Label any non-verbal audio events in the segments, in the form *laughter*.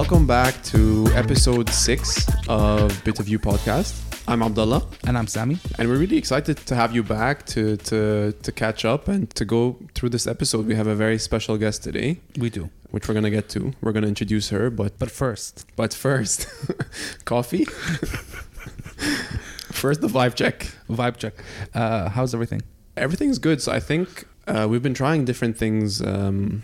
welcome back to episode six of Bit of You podcast. I'm Abdullah, And I'm Sammy. and we're really excited to have you back to to to catch up and to go through this episode. We have a very special guest today, We do. which we're gonna get to. We're gonna introduce her, but But first, but first, *laughs* coffee. *laughs* first, the vibe check. vibe check. Uh, how's everything? Everything's good. So I think uh, we've been trying different things. Um,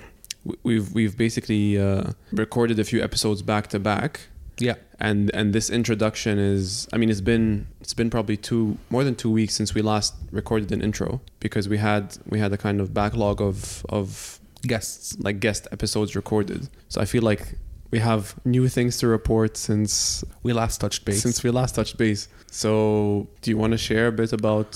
we've we've basically uh, recorded a few episodes back to back. Yeah. and and this introduction is i mean it's been it's been probably two more than two weeks since we last recorded an intro because we had we had a kind of backlog of of Guests. like guest episodes recorded so i feel like we have new things to report since We last touched base. since we last touched base so do you want to share a bit about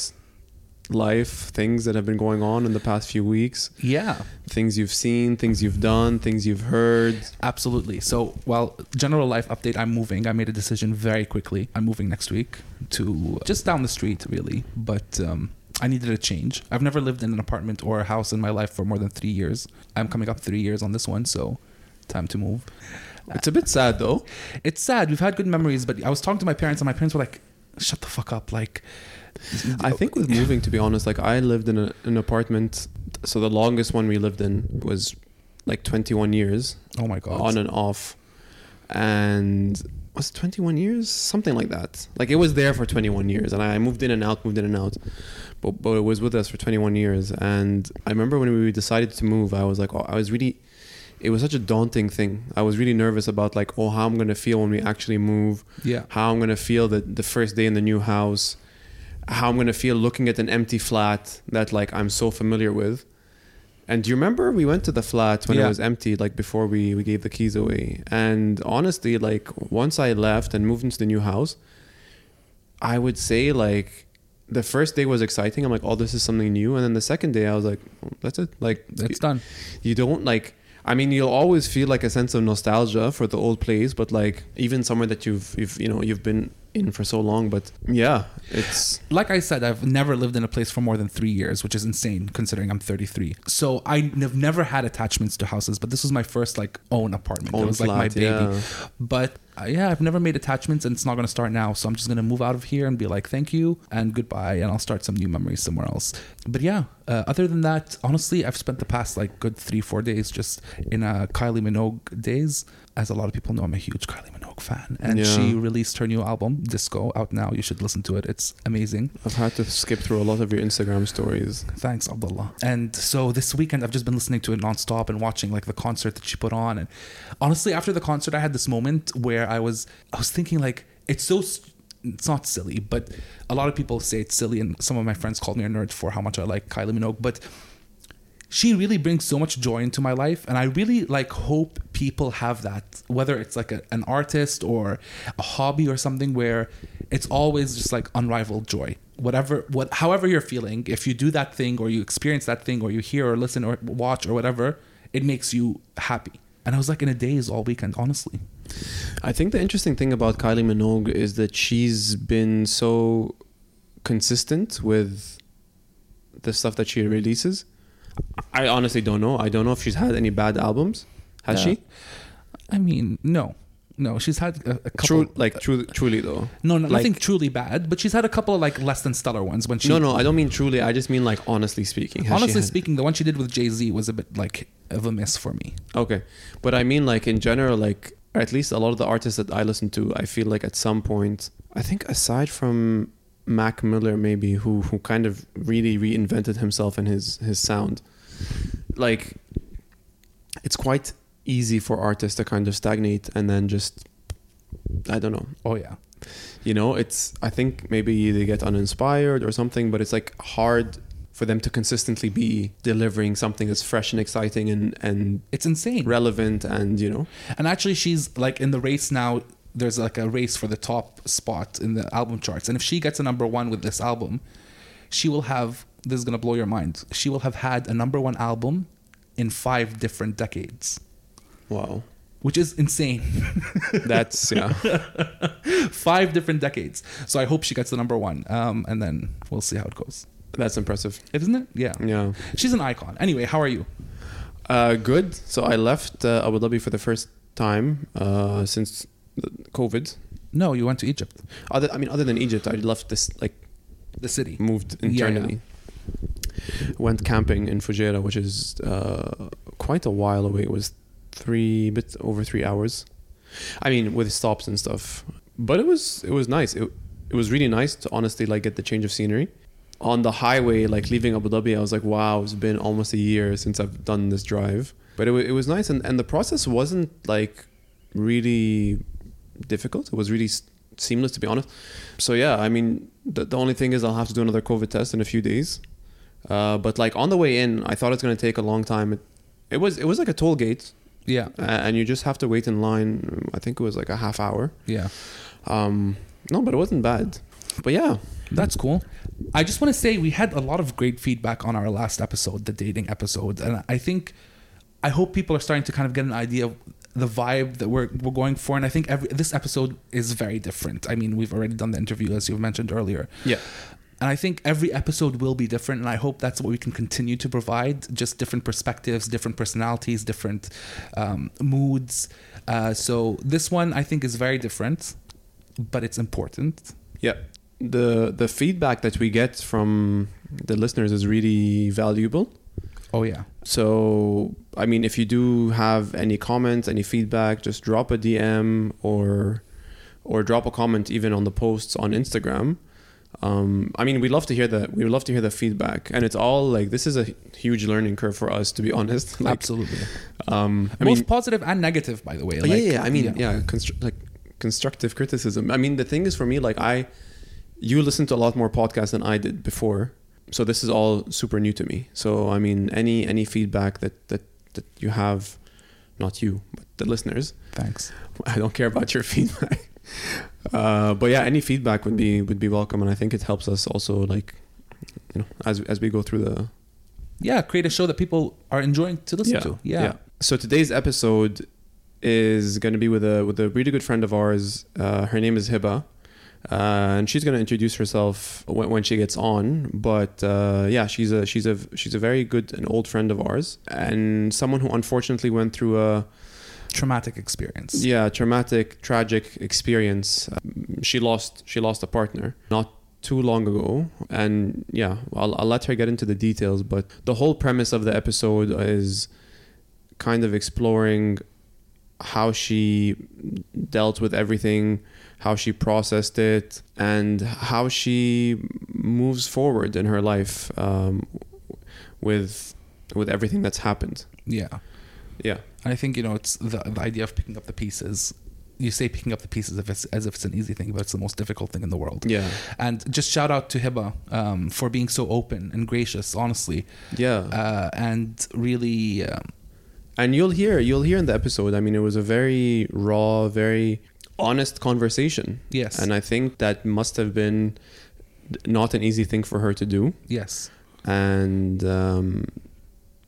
life things that have been going on in the past few weeks yeah, things you've seen things you've done things you've heard absolutely. So, well, general life update. I'm moving. I made a decision very quickly. I'm moving next week to just down the street, really. But um, I needed a change. I've never lived in an apartment or a house in my life for more than three years. I'm coming up three years on this one, so time to move. it's a bit sad though It's sad. We've had good memories, but I was talking to my parents, and my parents were like, "Shut the fuck up!" Like, I think with moving, to be honest, like I lived in a, an apartment. So the longest one we lived in was like 21 years oh my god, on and off. And was it 21 years? Something like that. Like it was there for 21 years. And I moved in and out, moved in and out. But, but it was with us for 21 years. And I remember when we decided to move, I was like, oh, I was really, it was such a daunting thing. I was really nervous about like, oh, how I'm going to feel when we actually move yeah. how I'm gonna feel the the first day in the new house, how I'm gonna feel looking at an empty flat that like I'm so familiar with. And do you remember we went to the flat when it was empty, like before we we gave the keys away? And honestly, like once I left and moved into the new house, I would say like the first day was exciting. I'm like, oh, this is something new. And then the second day, I was like, oh, that's it. Like It's done. you don't like I mean you'll always feel like a sense of nostalgia for the old place but like even somewhere that you've you've you know you've been in for so long but yeah it's like I said, I've never lived in a place for more than three years, which is insane considering I'm 33. So I've never had attachments to houses, but this was my first like own apartment. Own it was like my baby. yeah. But uh, yeah, I've never made attachments, and it's not going to start now. So I'm just going to move out of here and be like, thank you and goodbye, and I'll start some new memories somewhere else. But yeah, uh, other than that, honestly, I've spent the past like good three, four days just in a Kylie Minogue days. As a lot of people know, I'm a huge Kylie Minogue fan, and Yeah. she released her new album, Disco, out now. You should listen to it. It's amazing. I've had to skip through a lot of your Instagram stories Thanks, Abdullah. And so this weekend, I've just been listening to it nonstop and watching like the concert that she put on. And honestly, after the concert, I had this moment where I was, I was thinking like, it's so, it's not silly, but a lot of people say it's silly, and some of my friends called me a nerd for how much I like Kylie Minogue, but she really brings so much joy into my life and i really like hope people have that whether it's like a, an artist or a hobby or something where it's always just like unrivaled joy. Whatever what however you're feeling if you do that thing or you experience that thing or you hear or listen or watch or whatever it makes you happy. And i was like in a daze all weekend honestly. I think the interesting thing about Kylie Minogue is that she's been so consistent with the stuff that she releases I honestly don't know I don't know if she's had any bad albums has Yeah. she i mean no no she's had a, a couple True, like truly, truly though. no, no like- nothing truly bad but she's had a couple of like less than stellar ones when she no, no, I don't mean truly. I just mean like honestly speaking. Honestly speaking, the one she did with Jay Z was a bit like of a miss for me. Okay, but I mean like in general, like at least a lot of the artists that I listen to, I feel like at some point, I think aside from Mac Miller, maybe who who kind of really reinvented himself and his his sound, like it's quite easy for artists to kind of stagnate and then just I don't know. Oh yeah, You know, it's I think maybe they get uninspired or something, but it's like hard for them to consistently be delivering something that's fresh and exciting and and it's insane. relevant and you know And actually, she's like in the race now. There's like a race for the top spot in the album charts, and if she gets a number one with this album, she will have. This is gonna blow your mind. She will have had a number one album in five different decades, wow which is insane. *laughs* that's yeah *laughs* five different decades. So I hope she gets the number one, um, and then we'll see how it goes. that's impressive Isn't it? Yeah. yeah She's an icon. Anyway, how are you? uh good so i left uh, abu dhabi for the first time uh, since COVID. No, you went to Egypt, Other, I mean, other than Egypt, I left this like the city. moved Yeah, yeah. internally. Went camping in Fujairah, which is uh, quite a while away. It was three bit over three hours. I mean, with stops and stuff, but it was it was nice. It it was really nice to honestly like get the change of scenery. On the highway, like leaving Abu Dhabi, I was like, wow, it's been almost a year since I've done this drive. But it, it was nice, and, and the process wasn't like really difficult. It was really seamless, to be honest. So yeah, I mean, the, the only thing is I'll have to do another COVID test in a few days. Uh, but like on the way in, I thought it's gonna take a long time. It, it was it was like a toll gate, Yeah, uh, and you just have to wait in line. I think it was like a half hour. yeah. Um, no, but it wasn't bad. But yeah, That's cool. I just want to say we had a lot of great feedback on our last episode, the dating episode, and I think I hope people are starting to kind of get an idea of the vibe that we're we're going for. And I think every this episode is very different. I mean, we've already done the interview as you've mentioned earlier, yeah, and I think every episode will be different. And I hope that's what we can continue to provide: just different perspectives, different personalities, different um, moods. Uh, so this one I think is very different, but it's important. yeah. The the feedback that we get from the listeners is really valuable. Oh yeah. So, I mean, if you do have any comments, any feedback, just drop a DM or or drop a comment even on the posts on Instagram. Um, I mean, we love to hear that. We would love to hear the feedback, and it's all like this is a huge learning curve for us, to be *laughs* honest. Like, Absolutely. um, I Both mean, positive and negative, by the way. Oh, yeah, yeah. I mean, yeah, constru- like constructive criticism. I mean, the thing is for me, like I, you listen to a lot more podcasts than I did before, so this is all super new to me. So I mean, any any feedback that that that you have, not you, but the listeners. Thanks. *laughs* I don't care about your *laughs* feedback. Uh, but yeah, any feedback would be would be welcome, and I think it helps us also like, you know, as as we go through the Yeah, create a show that people are enjoying to listen to. Yeah. So today's episode is going to be with a with a really good friend of ours. Uh, her name is Hiba, uh, and she's going to introduce herself when, when she gets on. But uh, yeah, she's a she's a she's a very good and old friend of ours, and someone who unfortunately went through a Traumatic experience. yeah traumatic tragic experience. Um, she lost she lost a partner not too long ago and yeah I'll, I'll let her get into the details but the whole premise of the episode is kind of exploring how she dealt with everything how she processed it and how she moves forward in her life um, with with everything that's happened Yeah. yeah I think, you know, it's the, the idea of picking up the pieces. You say picking up the pieces if it's, as if it's an easy thing, but it's the most difficult thing in the world. yeah And just shout out to Hiba um, for being so open and gracious, honestly. yeah Uh, and really, um, and you'll hear you'll hear in the episode i mean it was a very raw very honest conversation yes. and i think that must have been not an easy thing for her to do yes. and um,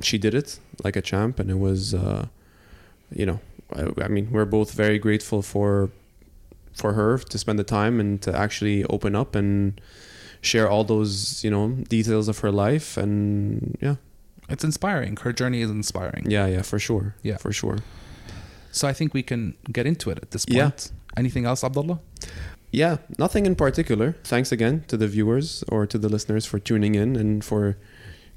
she did it like a champ and it was uh, you know I, I mean we're both very grateful for for her to spend the time and to actually open up and share all those you know details of her life and yeah It's inspiring. Her journey is inspiring. yeah yeah for sure Yeah. for sure So I think we can get into it at this point. Yeah. Anything else, Abdullah? Yeah, nothing in particular. Thanks again to the viewers or to the listeners for tuning in and for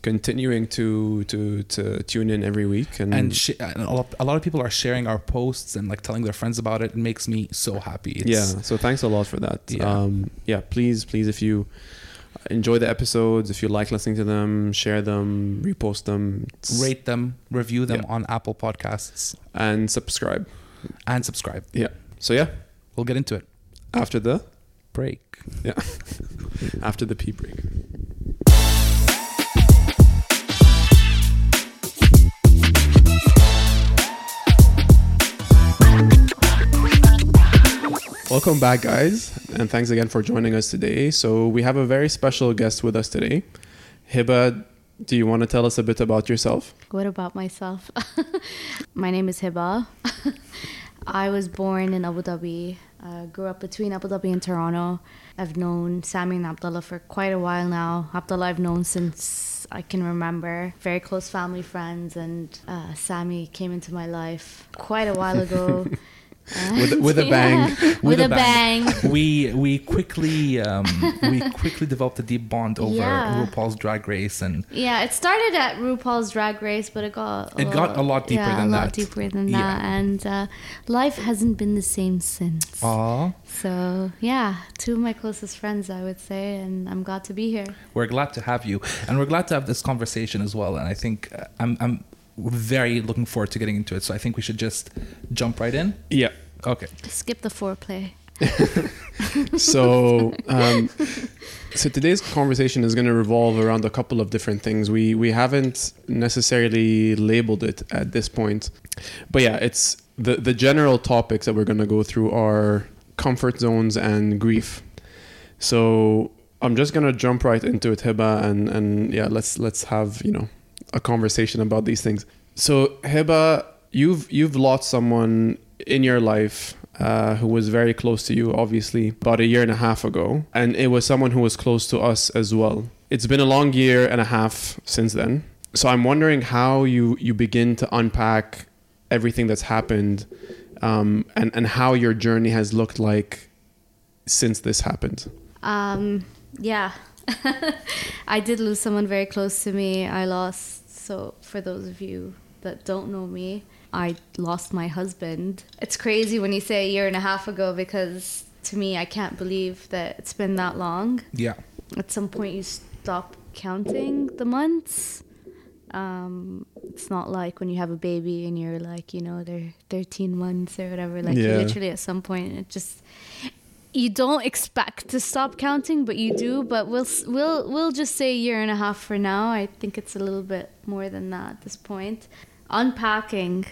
continuing to to to tune in every week. And, and, sh- and a, lot, a lot of people are sharing our posts and like telling their friends about it. It makes me so happy. It's, yeah, so thanks a lot for that. Yeah. Um, yeah, please, please, if you enjoy the episodes, if you like listening to them, share them, repost them, Rate them, review them Yeah. on Apple Podcasts, and subscribe. and subscribe. Yeah. So yeah, We'll get into it. after the Break. Yeah. *laughs* after the pee break. Welcome back, guys, and thanks again for joining us today. So, we have a very special guest with us today. Hiba, do you want to tell us a bit about yourself? What about myself? *laughs* My name is Hiba. *laughs* I was born in Abu Dhabi Uh, grew up between Abu Dhabi and Toronto. I've known Sami and Abdullah for quite a while now. Abdullah I've known since I can remember. Very close family friends, and uh, Sami came into my life quite a while ago. *laughs* With, *laughs* with a *laughs* bang. with, With a bang. bang. *laughs* we we quickly um, we quickly developed a deep bond over Yeah. RuPaul's Drag Race, and Yeah, it started at RuPaul's Drag Race, but it got It got a lot deeper yeah, than a that. lot deeper than Yeah. that, and uh, life hasn't been the same since. aw, So yeah, two of my closest friends, I would say, and I'm glad to be here. we're glad to have you, and we're glad to have this conversation as well. And I think uh, I'm I'm very looking forward to getting into it. So I think we should just jump right in. Yeah. Okay. Skip the foreplay. *laughs* So, um, so today's conversation is going to revolve around a couple of different things. We we haven't necessarily labeled it at this point, but yeah, it's the the general topics that we're going to go through are comfort zones and grief. So I'm just going to jump right into it, Hiba, and and yeah, let's let's have you know a conversation about these things. So Hiba, you've you've lost someone in your life uh, who was very close to you, obviously, about a year and a half ago, and it was someone who was close to us as well. It's been a long year and a half since then, so I'm wondering how you you begin to unpack everything that's happened, um, and and how your journey has looked like since this happened. Um, yeah, *laughs* I did lose someone very close to me. I lost. So for those of you that don't know me, I lost my husband. It's crazy when you say a year and a half ago because to me, I can't believe that it's been that long. Yeah. At some point, you stop counting the months. Um, it's not like when you have a baby and you're like, you know, they're 13 months or whatever. Like, Yeah. literally at some point, it just you don't expect to stop counting, but you do. But we'll we'll we'll just say a year and a half for now. I think it's a little bit more than that at this point. Unpacking,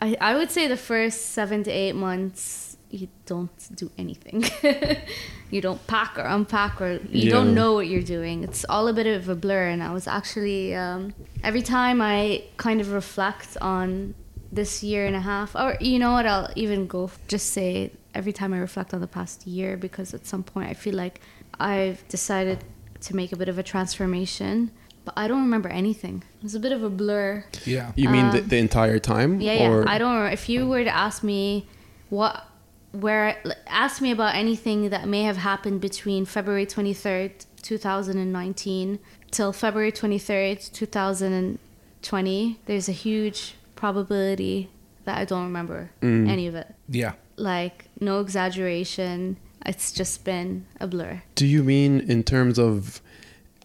I I would say the first seven to eight months you don't do anything. *laughs* you don't pack or unpack or you Yeah. don't know what you're doing. It's all a bit of a blur. And I was actually um, every time I kind of reflect on this year and a half, or you know what, I'll even go just say every time I reflect on the past year because at some point I feel like I've decided to make a bit of a transformation, but I don't remember anything. It's a bit of a blur. Yeah. You mean the, Um, the entire time? Yeah, yeah. Or- I don't. remember. If you were to ask me what, where, ask me about anything that may have happened between February twenty third, two thousand and nineteen, till February twenty third, two thousand and twenty. There's a huge probability that I don't remember Mm. any of it. Yeah. Like no exaggeration. It's just been a blur. Do you mean in terms of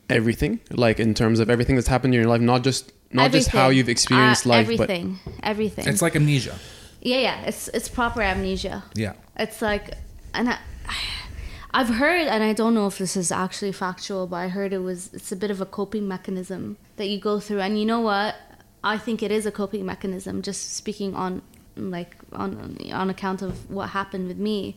everything? Like in terms of everything that's happened in your life, not just not just how you've experienced Uh, life, but everything, everything. It's like amnesia. yeah, yeah. It's it's proper amnesia. Yeah. It's like, and I, I've heard, and I don't know if this is actually factual, but I heard it was it's a bit of a coping mechanism that you go through, and you know what? I think it is a coping mechanism. Just speaking on like on on account of what happened with me,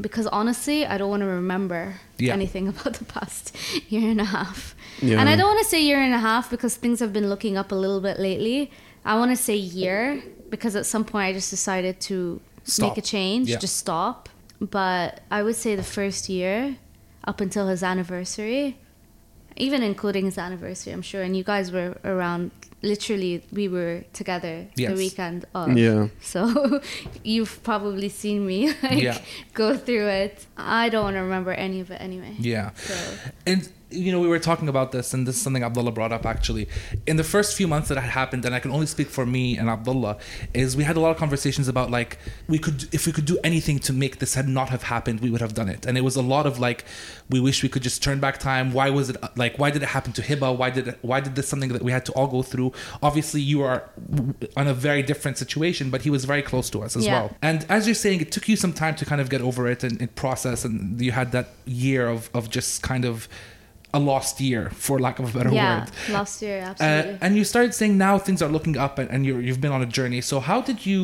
because honestly, I don't want to remember Yeah. anything *laughs* about the past *laughs* year and a half. Yeah. And I don't want to say year and a half because things have been looking up a little bit lately. I want to say year because at some point I just decided to Stop. make a change, Yeah. just stop. But I would say the first year, up until his anniversary, even including his anniversary, I'm sure, and you guys were around. Literally, we were together Yes. the weekend of. Yeah. So *laughs* you've probably seen me *laughs* like Yeah. go through it. I don't want to remember any of it anyway. Yeah. So And you know, we were talking about this, and this is something Abdullah brought up actually. In the first few months that had happened, and I can only speak for me and Abdullah, is we had a lot of conversations about like we could, if we could do anything to make this had not have happened, we would have done it. And it was a lot of like, we wish we could just turn back time. Why was it like? Why did it happen to Hiba? Why did it, why did this something that we had to all go through? Obviously, you are on a very different situation, but he was very close to us as Yeah. well. And as you're saying, it took you some time to kind of get over it and, and process, and you had that year of of just kind of a lost year, for lack of a better yeah, word. last year Uh, absolutely. and you started saying now things are looking up, and, and you're, you've been on a journey. So how did you?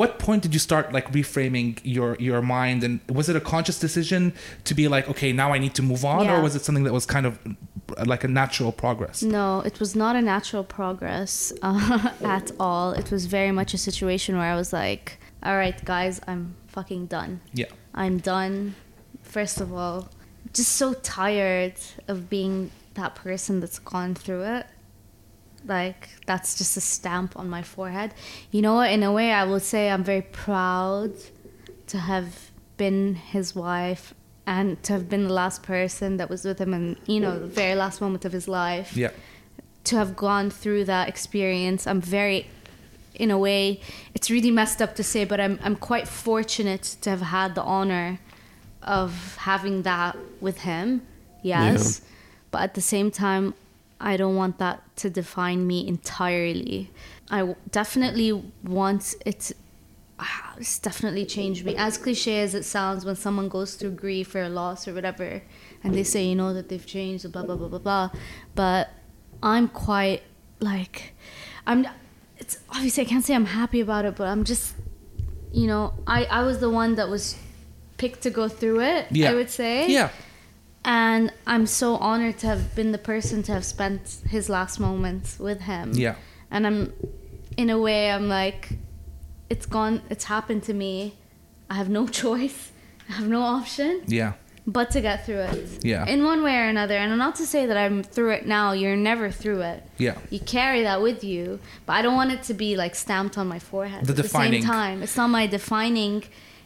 What point did you start like reframing your your mind, and was it a conscious decision to be like, okay, now I need to move on, or was it something that was kind of uh, like a natural progress? No, it was not a natural progress uh, at all. It was very much a situation where I was like, all right, guys, I'm fucking done. Yeah. I'm done. First of all, just so tired of being that person that's gone through it. Like, that's just a stamp on my forehead. You know what? In a way, I will say I'm very proud to have been his wife and to have been the last person that was with him and, you know, the very last moment of his life Yeah. to have gone through that experience. I'm very, in a way, it's really messed up to say, but I'm I'm quite fortunate to have had the honor of having that with him. Yes, but at the same time, I don't want that to define me entirely. I definitely want it. To, ah, it's definitely changed me. As cliche as it sounds, when someone goes through grief or loss or whatever, and they say, you know, that they've changed, blah blah blah blah blah, but I'm quite like I'm it's obviously I can't say I'm happy about it, but I'm just you know, I I was the one that was picked to go through it, Yeah. I would say. Yeah. And I'm so honored to have been the person to have spent his last moments with him. Yeah. And I'm in a way I'm like it's gone it's happened to me. I have no *laughs* choice. I have no option Yeah. but to get through it. Yeah. In one way or another. And not to say that I'm through it now, you're never through it. Yeah. You carry that with you, but I don't want it to be like stamped on my forehead. The at the defining- same time, it's not my defining.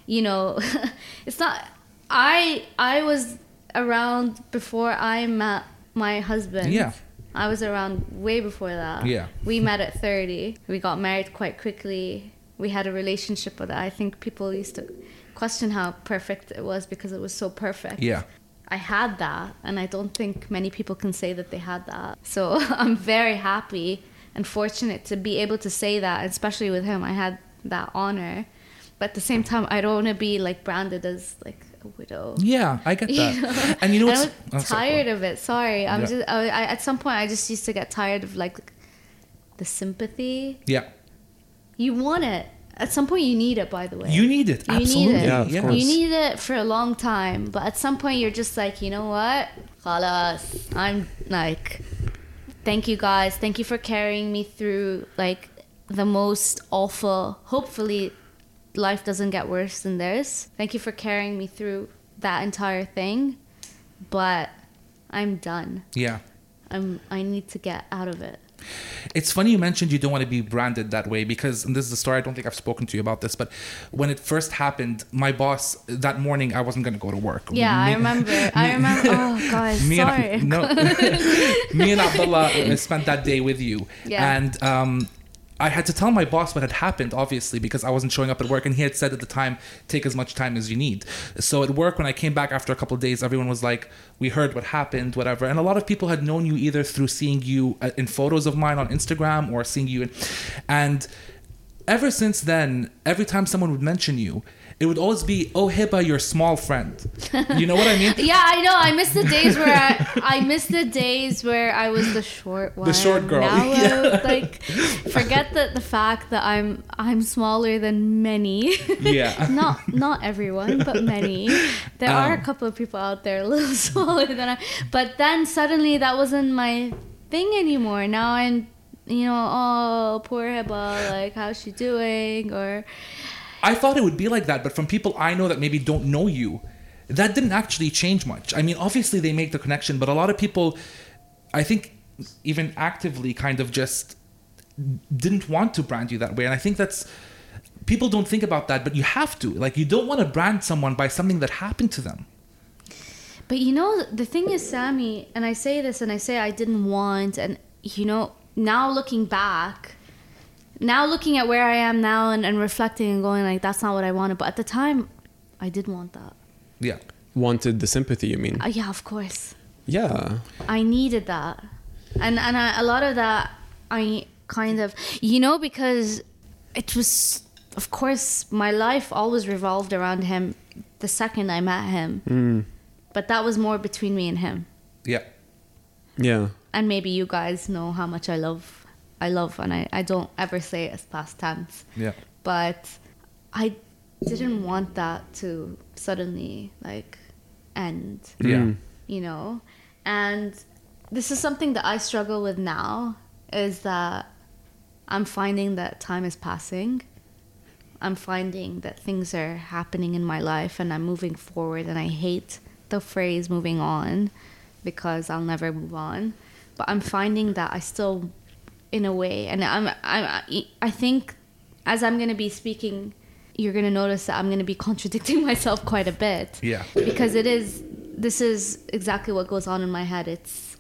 You know, *laughs* it's not. I I was around before I met my husband. Yeah. I was around way before that. Yeah. We met at 30. We got married quite quickly. We had a relationship with I think people used to question how perfect it was because it was so perfect. Yeah. I had that, and I don't think many people can say that they had that. So *laughs* I'm very happy and fortunate to be able to say that, especially with him. I had that honor, but at the same time, I don't want to be like branded as like a widow. Yeah. I get that. *laughs* You know? And you know what's I'm oh, tired go of it. Sorry, I'm Yeah. just. I, I, at some point, I just used to get tired of like the sympathy. Yeah. You want it. At some point, you need it. By the way, You need it. You need it. Yeah, of course. You need it for a long time, but at some point you're just like, you know what? Khalas. I'm like, thank you guys. Thank you for carrying me through like the most awful. Hopefully, life doesn't get worse than this. Thank you for carrying me through that entire thing, but I'm done. Yeah. I'm. I need to get out of it. It's funny you mentioned you don't want to be branded that way because, and this is a story I don't think I've spoken to you about this, but when it first happened, my boss that morning I wasn't going to go to work. Yeah, I *laughs* Me- remember. I remember. *laughs* Oh, guys, me sorry. and no, *laughs* me and Abdullah uh, spent that day with you, Yeah. and um, I had to tell my boss what had happened, obviously, because I wasn't showing up at work, and he had said at the time, "Take as much time as you need." So at work, when I came back after a couple of days, everyone was like, "We heard what happened, whatever," and a lot of people had known you either through seeing you uh, in photos of mine on Instagram or seeing you, in, and ever since then, every time someone would mention you. It would always be, "Oh, Hiba, your small friend." You know what I mean? *laughs* Yeah, I know. I miss the days where I, I miss the days where I was the short one. The short girl. Now *laughs* Yeah. I like forget that the fact that I'm I'm smaller than many. *laughs* Yeah. not not everyone, but many. There are a Um. couple of people out there a little smaller than I. But then suddenly that wasn't my thing anymore. Now I'm you know, oh poor Hiba, like how's she doing? Or I thought it would be like that, but from people I know that maybe don't know you, that didn't actually change much. I mean, obviously they make the connection, but a lot of people, I think, even actively kind of just didn't want to brand you that way. And I think that's people don't think about that, but you have to. Like, you don't want to brand someone by something that happened to them. But you know, the thing is, Sammy, and I say this and I say I didn't want, and you know, now looking back, now looking at where I am now and, and reflecting and going, like, that's not what I wanted. But at the time, I did want that. Yeah. Wanted the sympathy, you mean? Uh, yeah, of course. Yeah. I needed that. And, and I, a lot of that, I kind of, you know, because it was, of course, my life always revolved around him the second I met him. Mm. But that was more between me and him. Yeah. Yeah. and maybe you guys know how much I love I love and I, I don't ever say it as past tense. Yeah. But I didn't want that to suddenly like end, Yeah. Mm. you know? And this is something that I struggle with now is that I'm finding that time is passing. I'm finding that things are happening in my life and I'm moving forward and I hate the phrase moving on because I'll never move on. But I'm finding that I still in a way and I'm I'm I think as I'm going to be speaking you're going to notice that I'm going to be *laughs* contradicting myself quite a bit. Yeah. Because it is this is exactly what goes on in my head. It's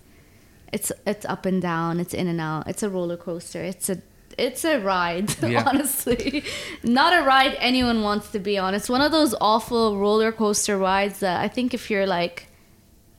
it's it's up and down, it's in and out. It's a roller coaster. It's a it's a ride, *laughs* Yeah. honestly. Not a ride anyone wants to be on. It's one of those awful roller coaster rides that I think if you're like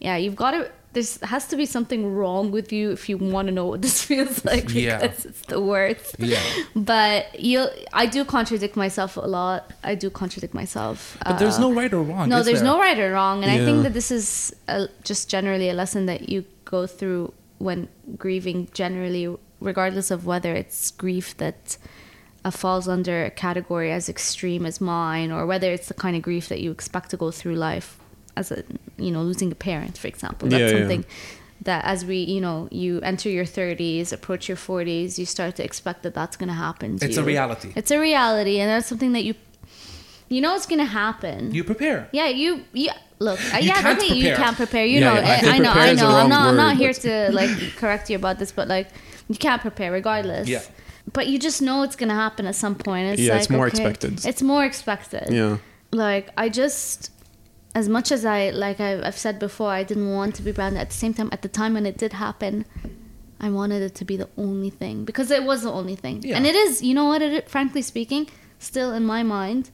yeah, you've got to there's has to be something wrong with you if you want to know what this *laughs* feels like because Yeah. it's the worst. Yeah. But you I do contradict myself a lot. I do contradict myself. But there's Uh, no right or wrong. no, there's there? no right or wrong, and I think that this is a, just generally a lesson that you go through when grieving. Generally, regardless of whether it's grief that uh, falls under a category as extreme as mine, or whether it's the kind of grief that you expect to go through life, as a you know losing a parent, for example. That's Yeah, yeah. something that as we you know you enter your 30s, approach your 40s, you start to expect that that's going to happen. To It's a reality. It's a reality, and that's something that you you know it's going to happen. You prepare. Yeah, you yeah. Look, uh, You yeah, can't definitely you prepare. can't prepare. You Yeah, know, yeah, I I, I know, I know. I'm wrong not, I'm not here to like *laughs* correct you about this, but like you can't prepare regardless. Yeah. But you just know it's gonna happen at some point. It's Yeah, like, it's more okay, expected. It's more expected. Yeah. Like I just, as much as I like I, I've said before, I didn't want to be branded. At the same time, at the time when it did happen, I wanted it to be the only thing because it was the only thing, Yeah. and it is. You know what? It frankly speaking, still in my mind,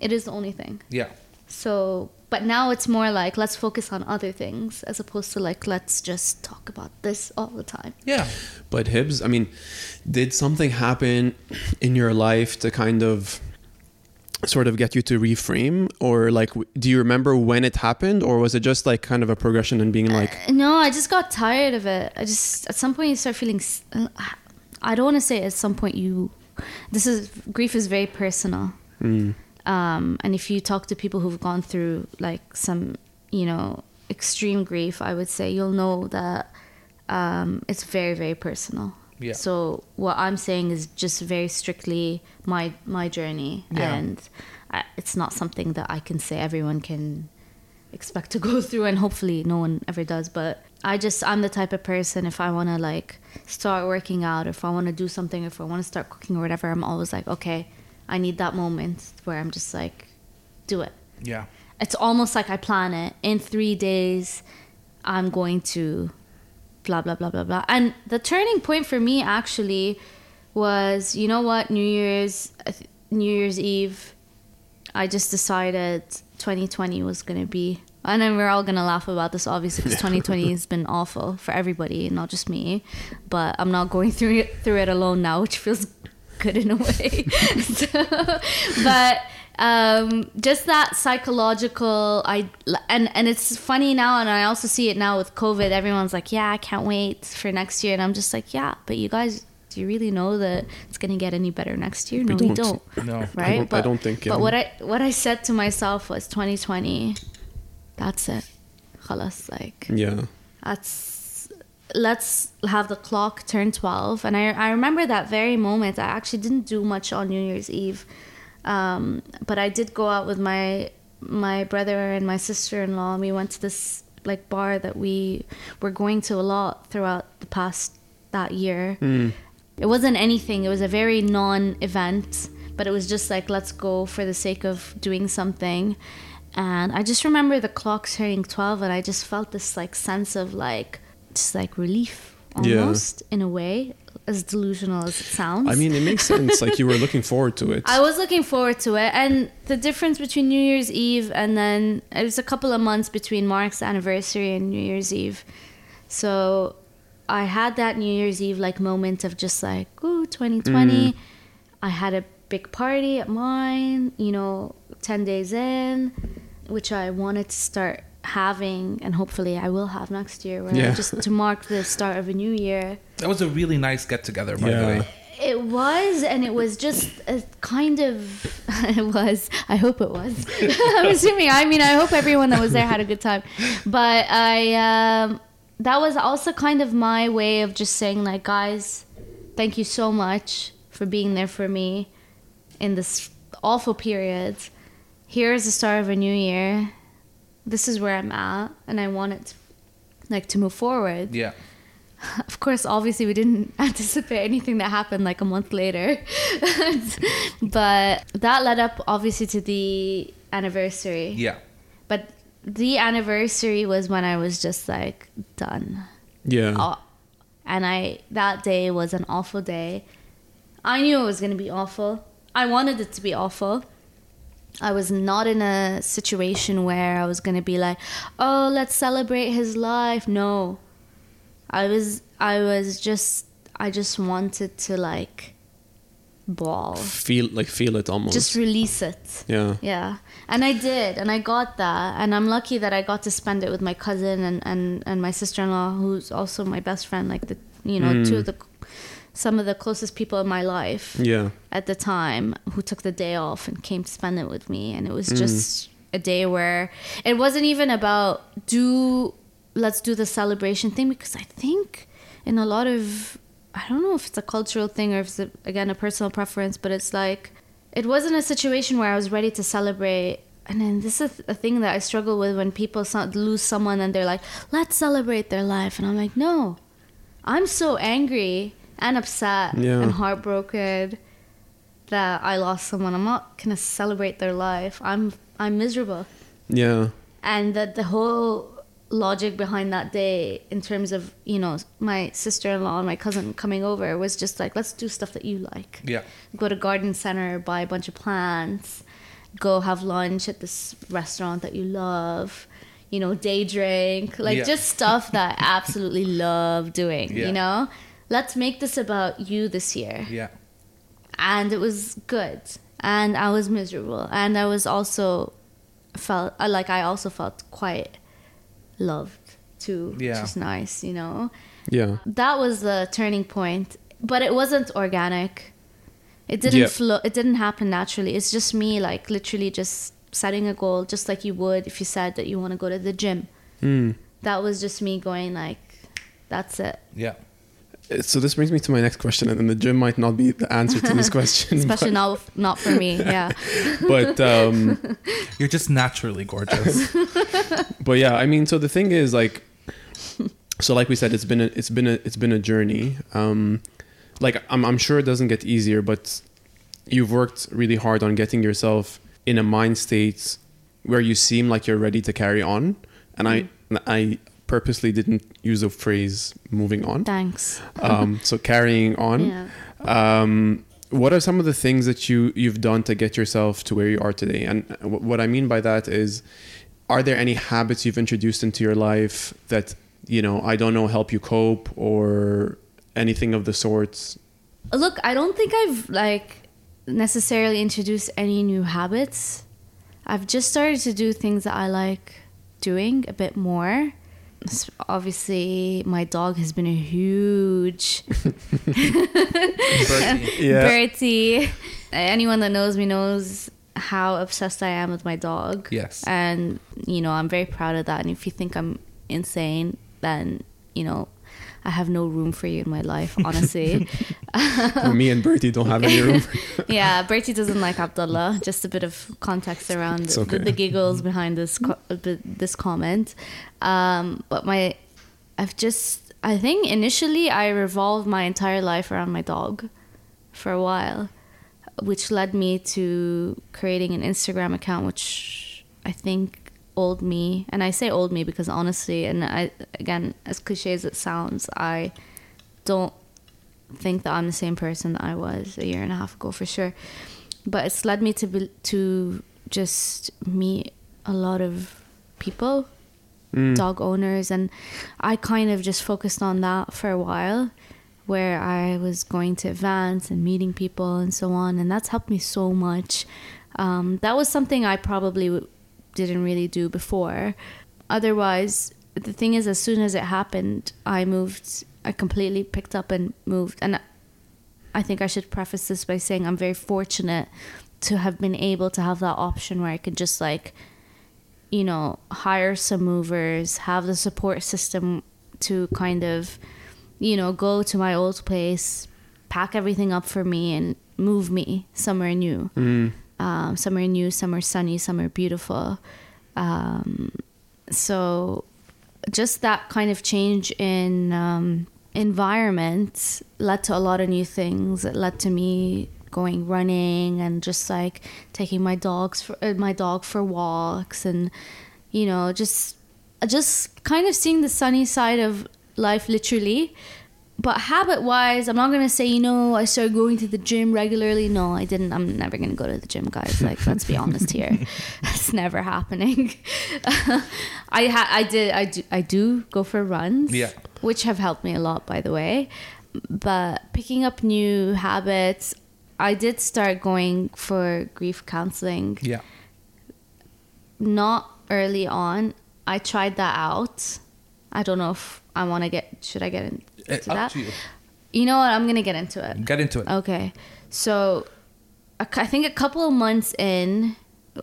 it is the only thing. Yeah. So, but now it's more like let's focus on other things as opposed to like let's just talk about this all the time. Yeah. But Hibbs, I mean, did something happen in your life to kind of sort of get you to reframe or like do you remember when it happened or was it just like kind of a progression and being like Uh, No, I just got tired of it. I just at some point you start feeling. uh, I don't want to say at some point you. This is grief is very personal. mm, um, and if you talk to people who've gone through like some you know extreme grief i would say you'll know that um, it's very very personal Yeah. so what i'm saying is just very strictly my my journey Yeah. and I, it's not something that i can say everyone can expect to *laughs* go through and hopefully no one ever does but i just i'm the type of person if i want to like start working out if i want to do something if i want to start cooking or whatever i'm always like okay i need that moment where i'm just like do it Yeah. it's almost like i plan it in three days i'm going to blah blah blah blah blah. And the turning point for me actually was you know what new year's uh, new year's eve i just decided 2020 was going to be and then we're all going to laugh about this obviously because 2020 has been awful for everybody not just me but i'm not going through it through it alone now which feels good in a way. *laughs* So, but um, just that psychological i and and it's funny now and i also see it now with covid everyone's like yeah i can't wait for next year and i'm just like yeah but you guys do you really know that it's going to get any better next year no we don't. don't No. right? don't- I don't think, But yeah. what I what I said to myself was 2020. That's it. Khalas, like yeah that's let's have the clock turn 12 and I, I remember that very moment i actually didn't do much on new year's eve um, but i did go out with my my brother and my sister-in-law and we went to this like bar that we were going to a lot throughout the past that year Mm. it wasn't anything it was a very non-event but it was just like let's go for the sake of doing something and i just remember the clock turning 12 and i just felt this like sense of like just like relief Yeah. almost in a way as delusional as it sounds i mean it makes sense like you were looking forward to it *laughs* I was looking forward to it, and the difference between New Year's Eve and then it was a couple of months between Mark's anniversary and New Year's Eve. So I had that New Year's Eve like moment of just like, ooh, 2020. Mm. I had a big party at mine, you know, 10 days in, which I wanted to start having, and hopefully I will have next year, where Yeah. just to mark the start of a new year. That was a really nice get together, by the Yeah. way. It was, and it was just a kind of. *laughs* It was. I hope it was. *laughs* I'm assuming. I mean, I hope everyone that was there had a good time. But I, um, that was also kind of my way of just saying, like, guys, thank you so much for being there for me in this awful period. Here's the start of a new year. This is where I'm at, and I want it, to, like, to move forward. Yeah. *laughs* Of course, obviously, we didn't *laughs* anticipate anything that happened like a month later, *laughs* but that led up obviously to the anniversary. Yeah. But the anniversary was when I was just like done. Yeah. Aw- and I that day was an awful day. I knew it was going to be awful. I wanted it to be awful. I was not in a situation where I was going to be like, "Oh, let's celebrate his life." No. I was I was just I just wanted to like bawl. Feel like feel it almost. Just release it. yeah. Yeah, and I did, and I got that, and I'm lucky that I got to spend it with my cousin and and and my sister in law, who's also my best friend. Like the you know two mm. of the some of the closest people in my life Yeah. at the time who took the day off and came to spend it with me, and it was mm. just a day where it wasn't even about do let's do the celebration thing because I think in a lot of I don't know if it's a cultural thing or if it's a, again a personal preference, but it's like it wasn't a situation where I was ready to celebrate. And then this is a thing that I struggle with when people lose someone and they're like, "Let's celebrate their life," and I'm like, "No, I'm so angry and upset Yeah. and heartbroken that I lost someone. I'm not gonna celebrate their life. I'm I'm miserable." Yeah. and that the whole logic behind that day in terms of you know my sister-in-law and my cousin coming over was just like let's do stuff that you like Yeah. go to garden center buy a bunch of plants go have lunch at this restaurant that you love you know day drink like Yeah. just stuff that i absolutely love doing Yeah. you know let's make this about you this year Yeah. and it was good and i was miserable and i was also felt like i also felt quite loved too Yeah. which is nice you know Yeah. that was the turning point but it wasn't organic it didn't Yeah. flow it didn't happen naturally it's just me like literally just setting a goal just like you would if you said that you want to go to the gym Mm. that was just me going like that's it Yeah. So this brings me to my next question, and then the gym might not be the answer to this *laughs* question. especially not not for me yeah *laughs* but um, *laughs* You're just naturally gorgeous. but yeah, I mean, so the thing is like, so like we said, it's been a, it's been a, it's been a journey. Um, like I'm, I'm sure it doesn't get easier, but you've worked really hard on getting yourself in a mind state where you seem like you're ready to carry on. And I, I purposely didn't use the phrase "moving on." thanks Um, *laughs* so carrying on. yeah Um, what are some of the things that you you've done to get yourself to where you are today? And wh- what I mean by that is, are there any habits you've introduced into your life that you know I don't know help you cope or anything of the sorts? Look, I don't think I've like necessarily introduced any new habits. I've just started to do things that I like doing a bit more. S- Obviously, my dog has been a huge Bertie. *laughs* Bertie. Anyone that knows me knows how obsessed I am with my dog. Yes. And, you know, I'm very proud of that. And if you think I'm insane, then, you know, I have no room for you in my life, *laughs* honestly. Or me and Bertie don't have any room. *laughs* yeah, Bertie doesn't like Abdullah. Just a bit of context around It's the, the giggles behind this co- this comment. Um, but my, I've just I think initially I revolved my entire life around my dog, for a while, which led me to creating an Instagram account, which I think old me, and I say old me because honestly, and I again as cliche as it sounds, I don't think that I'm the same person that I was a year and a half ago for sure. But it's led me to be, to just meet a lot of people, Mm. dog owners, and I kind of just focused on that for a while, where I was going to events and meeting people and so on, and that's helped me so much. Um, that was something I probably w- didn't really do before. Otherwise, the thing is, as soon as it happened, I moved. I completely picked up and moved, and I think I should preface this by saying I'm very fortunate to have been able to have that option where I could just like, you know, hire some movers, have the support system to kind of, you know, go to my old place, pack everything up for me, and move me somewhere new. Mm. Um, some are new, some are sunny, some are beautiful. Um, so just that kind of change in um, environment led to a lot of new things. It led to me going running and just like taking my dogs for uh, my dog for walks and you know just just kind of seeing the sunny side of life literally but habit wise i'm not going to say you know i started going to the gym regularly. No i didn't. I'm never going to go to the gym guys. Like let's be honest here. *laughs* That's never happening. *laughs* I ha- i did i do i do go for runs Yeah. which have helped me a lot by the way. But picking up new habits i did start going for grief counseling. Yeah. not early on. I tried that out i don't know if i want to get should i get into Uh, up that to you. you know what i'm gonna get into it Get into it. Okay. So I think a couple of months in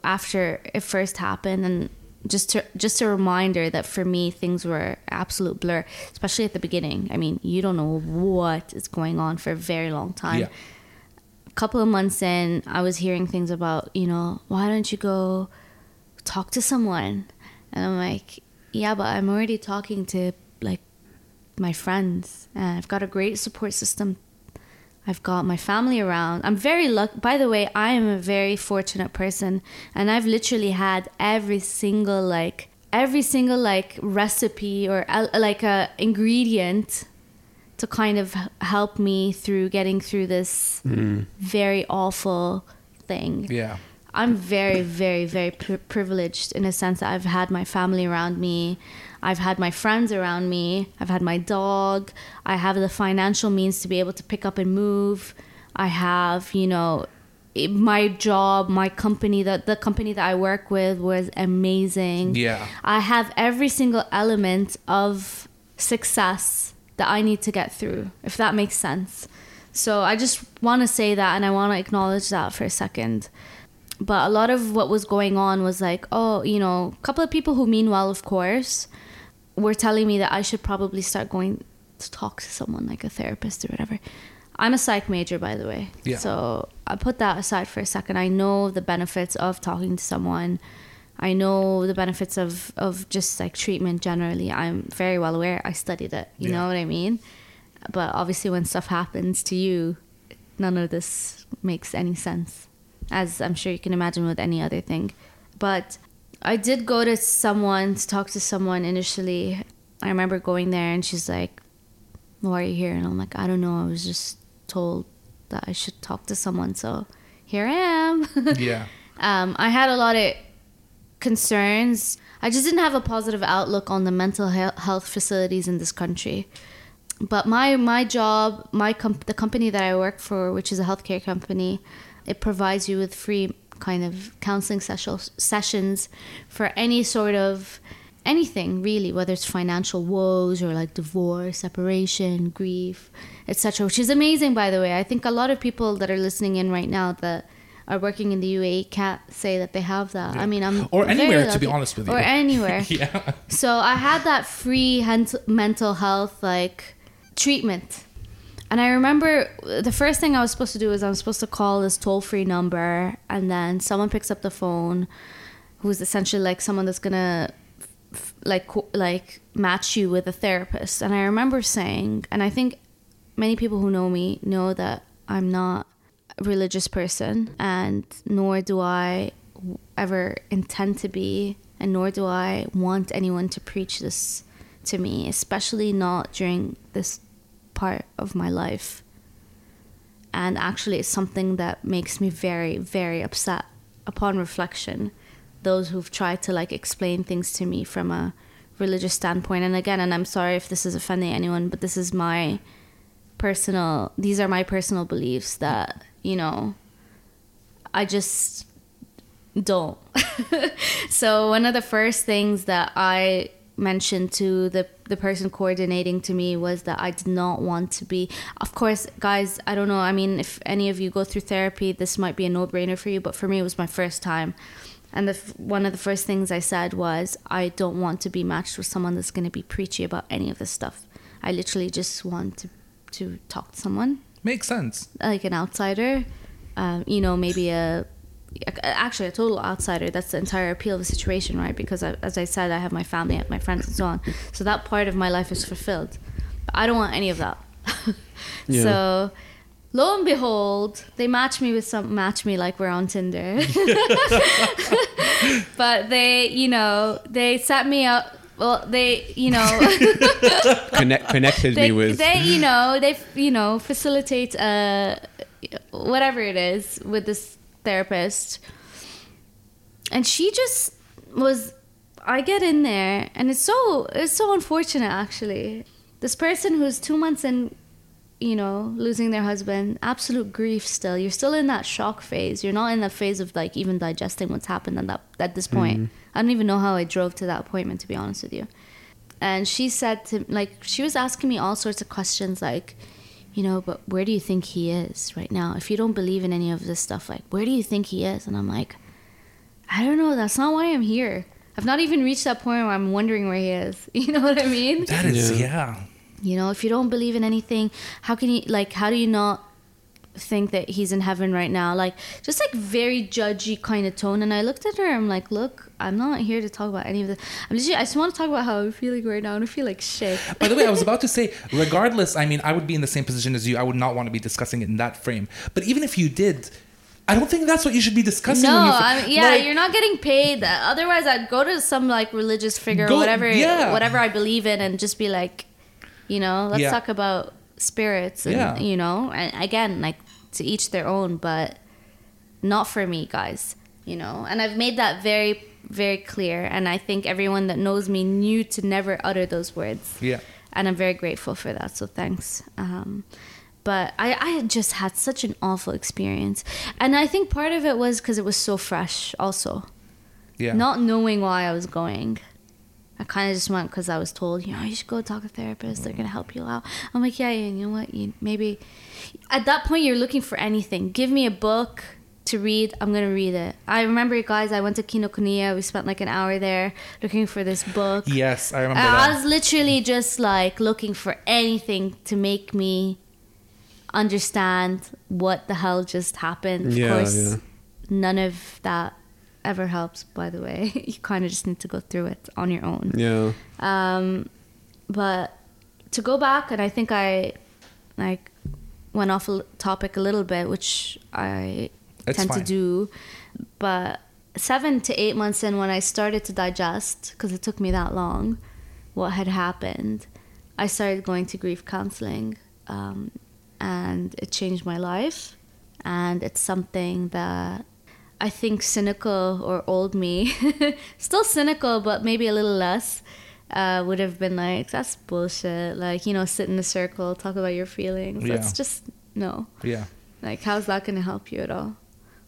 after it first happened and just to, just a reminder that for me things were absolute blur, especially at the beginning. I mean, you don't know what is going on for a very long time. Yeah. A couple of months in, I was hearing things about, you know, why don't you go talk to someone? And I'm like, yeah, but I'm already talking to like my friends and I've got a great support system. I've got my family around. I'm very lucky. By the way, I am a very fortunate person and I've literally had every single like every single like recipe or uh, like a ingredient to kind of help me through getting through this mm. very awful thing. Yeah. I'm very, very, very pri privileged in a sense that I've had my family around me. I've had my friends around me. I've had my dog. I have the financial means to be able to pick up and move. I have, you know, my job, my company, that the company that I work with was amazing. Yeah. I have every single element of success that I need to get through, if that makes sense. So I just want to say that and I want to acknowledge that for a second. But a lot of what was going on was like, oh, you know, a couple of people who mean well, of course, were telling me that I should probably start going to talk to someone like a therapist or whatever. I'm a psych major, by the way. Yeah. So I put that aside for a second. I know the benefits of talking to someone. I know the benefits of, of just like treatment generally. I'm very well aware. I studied it. You Yeah. know what I mean? But obviously, when stuff happens to you, none of this makes any sense, as I'm sure you can imagine with any other thing. But I did go to someone to talk to someone initially. I remember going there, and she's like, "Why are you here?" And I'm like, "I don't know. I was just told that I should talk to someone, so here I am." *laughs* Yeah. um, I had a lot of concerns. I just didn't have a positive outlook on the mental he- health facilities in this country. But my my job, my comp- the company that I work for, which is a healthcare company, it provides you with free kind of counseling sessions sessions for any sort of anything really, whether it's financial woes or like divorce, separation, grief, etc. Which is amazing, by the way. I think a lot of people that are listening in right now that are working in the UAE can't say that they have that. I mean, I'm Or anywhere, to be honest with you. or anywhere. *laughs* Yeah. So I had that free mental health like treatment. And I remember the first thing I was supposed to do is I'm supposed to call this toll free number, and then someone picks up the phone, who's essentially like someone that's gonna like like match you with a therapist. And I remember saying, and I think many people who know me know that I'm not a religious person, and nor do I ever intend to be, and nor do I want anyone to preach this to me, especially not during this part of my life. And actually, it's something that makes me very, very upset upon reflection. Those who've tried to like explain things to me from a religious standpoint. And again, and I'm sorry if this is offending anyone, but this is my personal, these are my personal beliefs that, you know, I just don't. *laughs* so one of the first things that I mentioned to the the person coordinating to me was that I did not want to be of course guys I don't know I mean if any of you go through therapy this might be a no-brainer for you but for me it was my first time. And the one of the first things I said was I don't want to be matched with someone that's going to be preachy about any of this stuff. I literally just want to to talk to someone. Makes sense. like an outsider, um, you know, maybe a actually a total outsider. That's the entire appeal of the situation, right? Because I, as I said, I have my family, I have my friends, and so on. So that part of my life is fulfilled. But I don't want any of that. *laughs* Yeah. So lo and behold, they match me with some match me like we're on Tinder. *laughs* but they, you know, they set me up. Well, they, you know, *laughs* Connect, connected they, me with. they, you know, they, you know, facilitate uh, whatever it is with this therapist, and she just was. I get in there, and it's so it's so unfortunate actually. This person who's two months in, you know, losing their husband, absolute grief still. You're still in that shock phase. You're not in the phase of like even digesting what's happened at that at this point. Mm-hmm. I don't even know how I drove to that appointment to be honest with you. And she said to like she was asking me all sorts of questions like, you know, but where do you think he is right now? If you don't believe in any of this stuff, like where do you think he is? And I'm like, I don't know. That's not why I'm here. I've not even reached that point where I'm wondering where he is. *laughs* You know what I mean? That is, Yeah. yeah. You know, if you don't believe in anything, how can you like how do you not think that he's in heaven right now? Like just like very judgy kind of tone. And I looked at her, I'm like, look, I'm not here to talk about any of this. I'm just I just want to talk about how I'm feeling right now and I feel like shit. By the way, I was about to say, *laughs* regardless, I mean, I would be in the same position as you. I would not want to be discussing it in that frame. But even if you did, I don't think that's what you should be discussing. No, you, I yeah, like, you're not getting paid. Otherwise, I'd go to some like religious figure Go- or whatever, yeah. whatever I believe in, and just be like, you know, let's Yeah. talk about spirits, and Yeah. you know, and again, like to each their own, but not for me, guys. You know, and I've made that very, very clear, and I think everyone that knows me knew to never utter those words Yeah. and I'm very grateful for that. So thanks. Um, but I, I just had such an awful experience, and I think part of it was because it was so fresh. Also, Yeah. not knowing why I was going, I kind of just went because I was told, you know, you should go talk to a therapist. They're gonna help you out. I'm like, yeah, yeah. You know what? You maybe at that point you're looking for anything. Give me a book to read. I'm gonna read it. I remember, guys. I went to Kinokuniya. We spent like an hour there looking for this book. Yes, I remember I was literally just like looking for anything to make me understand what the hell just happened. Of Yeah, course, yeah. none of that ever helps, by the way. *laughs* you kind of just need to go through it on your own. yeah. Um, but to go back, and I think I like went off a topic a little bit, which I It's tend fine. to do. But seven to eight months in, when I started to digest, because it took me that long, what had happened, I started going to grief counseling, um, and it changed my life. And it's something that I think cynical or old me, *laughs* still cynical, but maybe a little less, uh, would have been like, that's bullshit. Like, you know, sit in a circle, talk about your feelings. Yeah. That's just, no. Yeah. Like, how's that going to help you at all?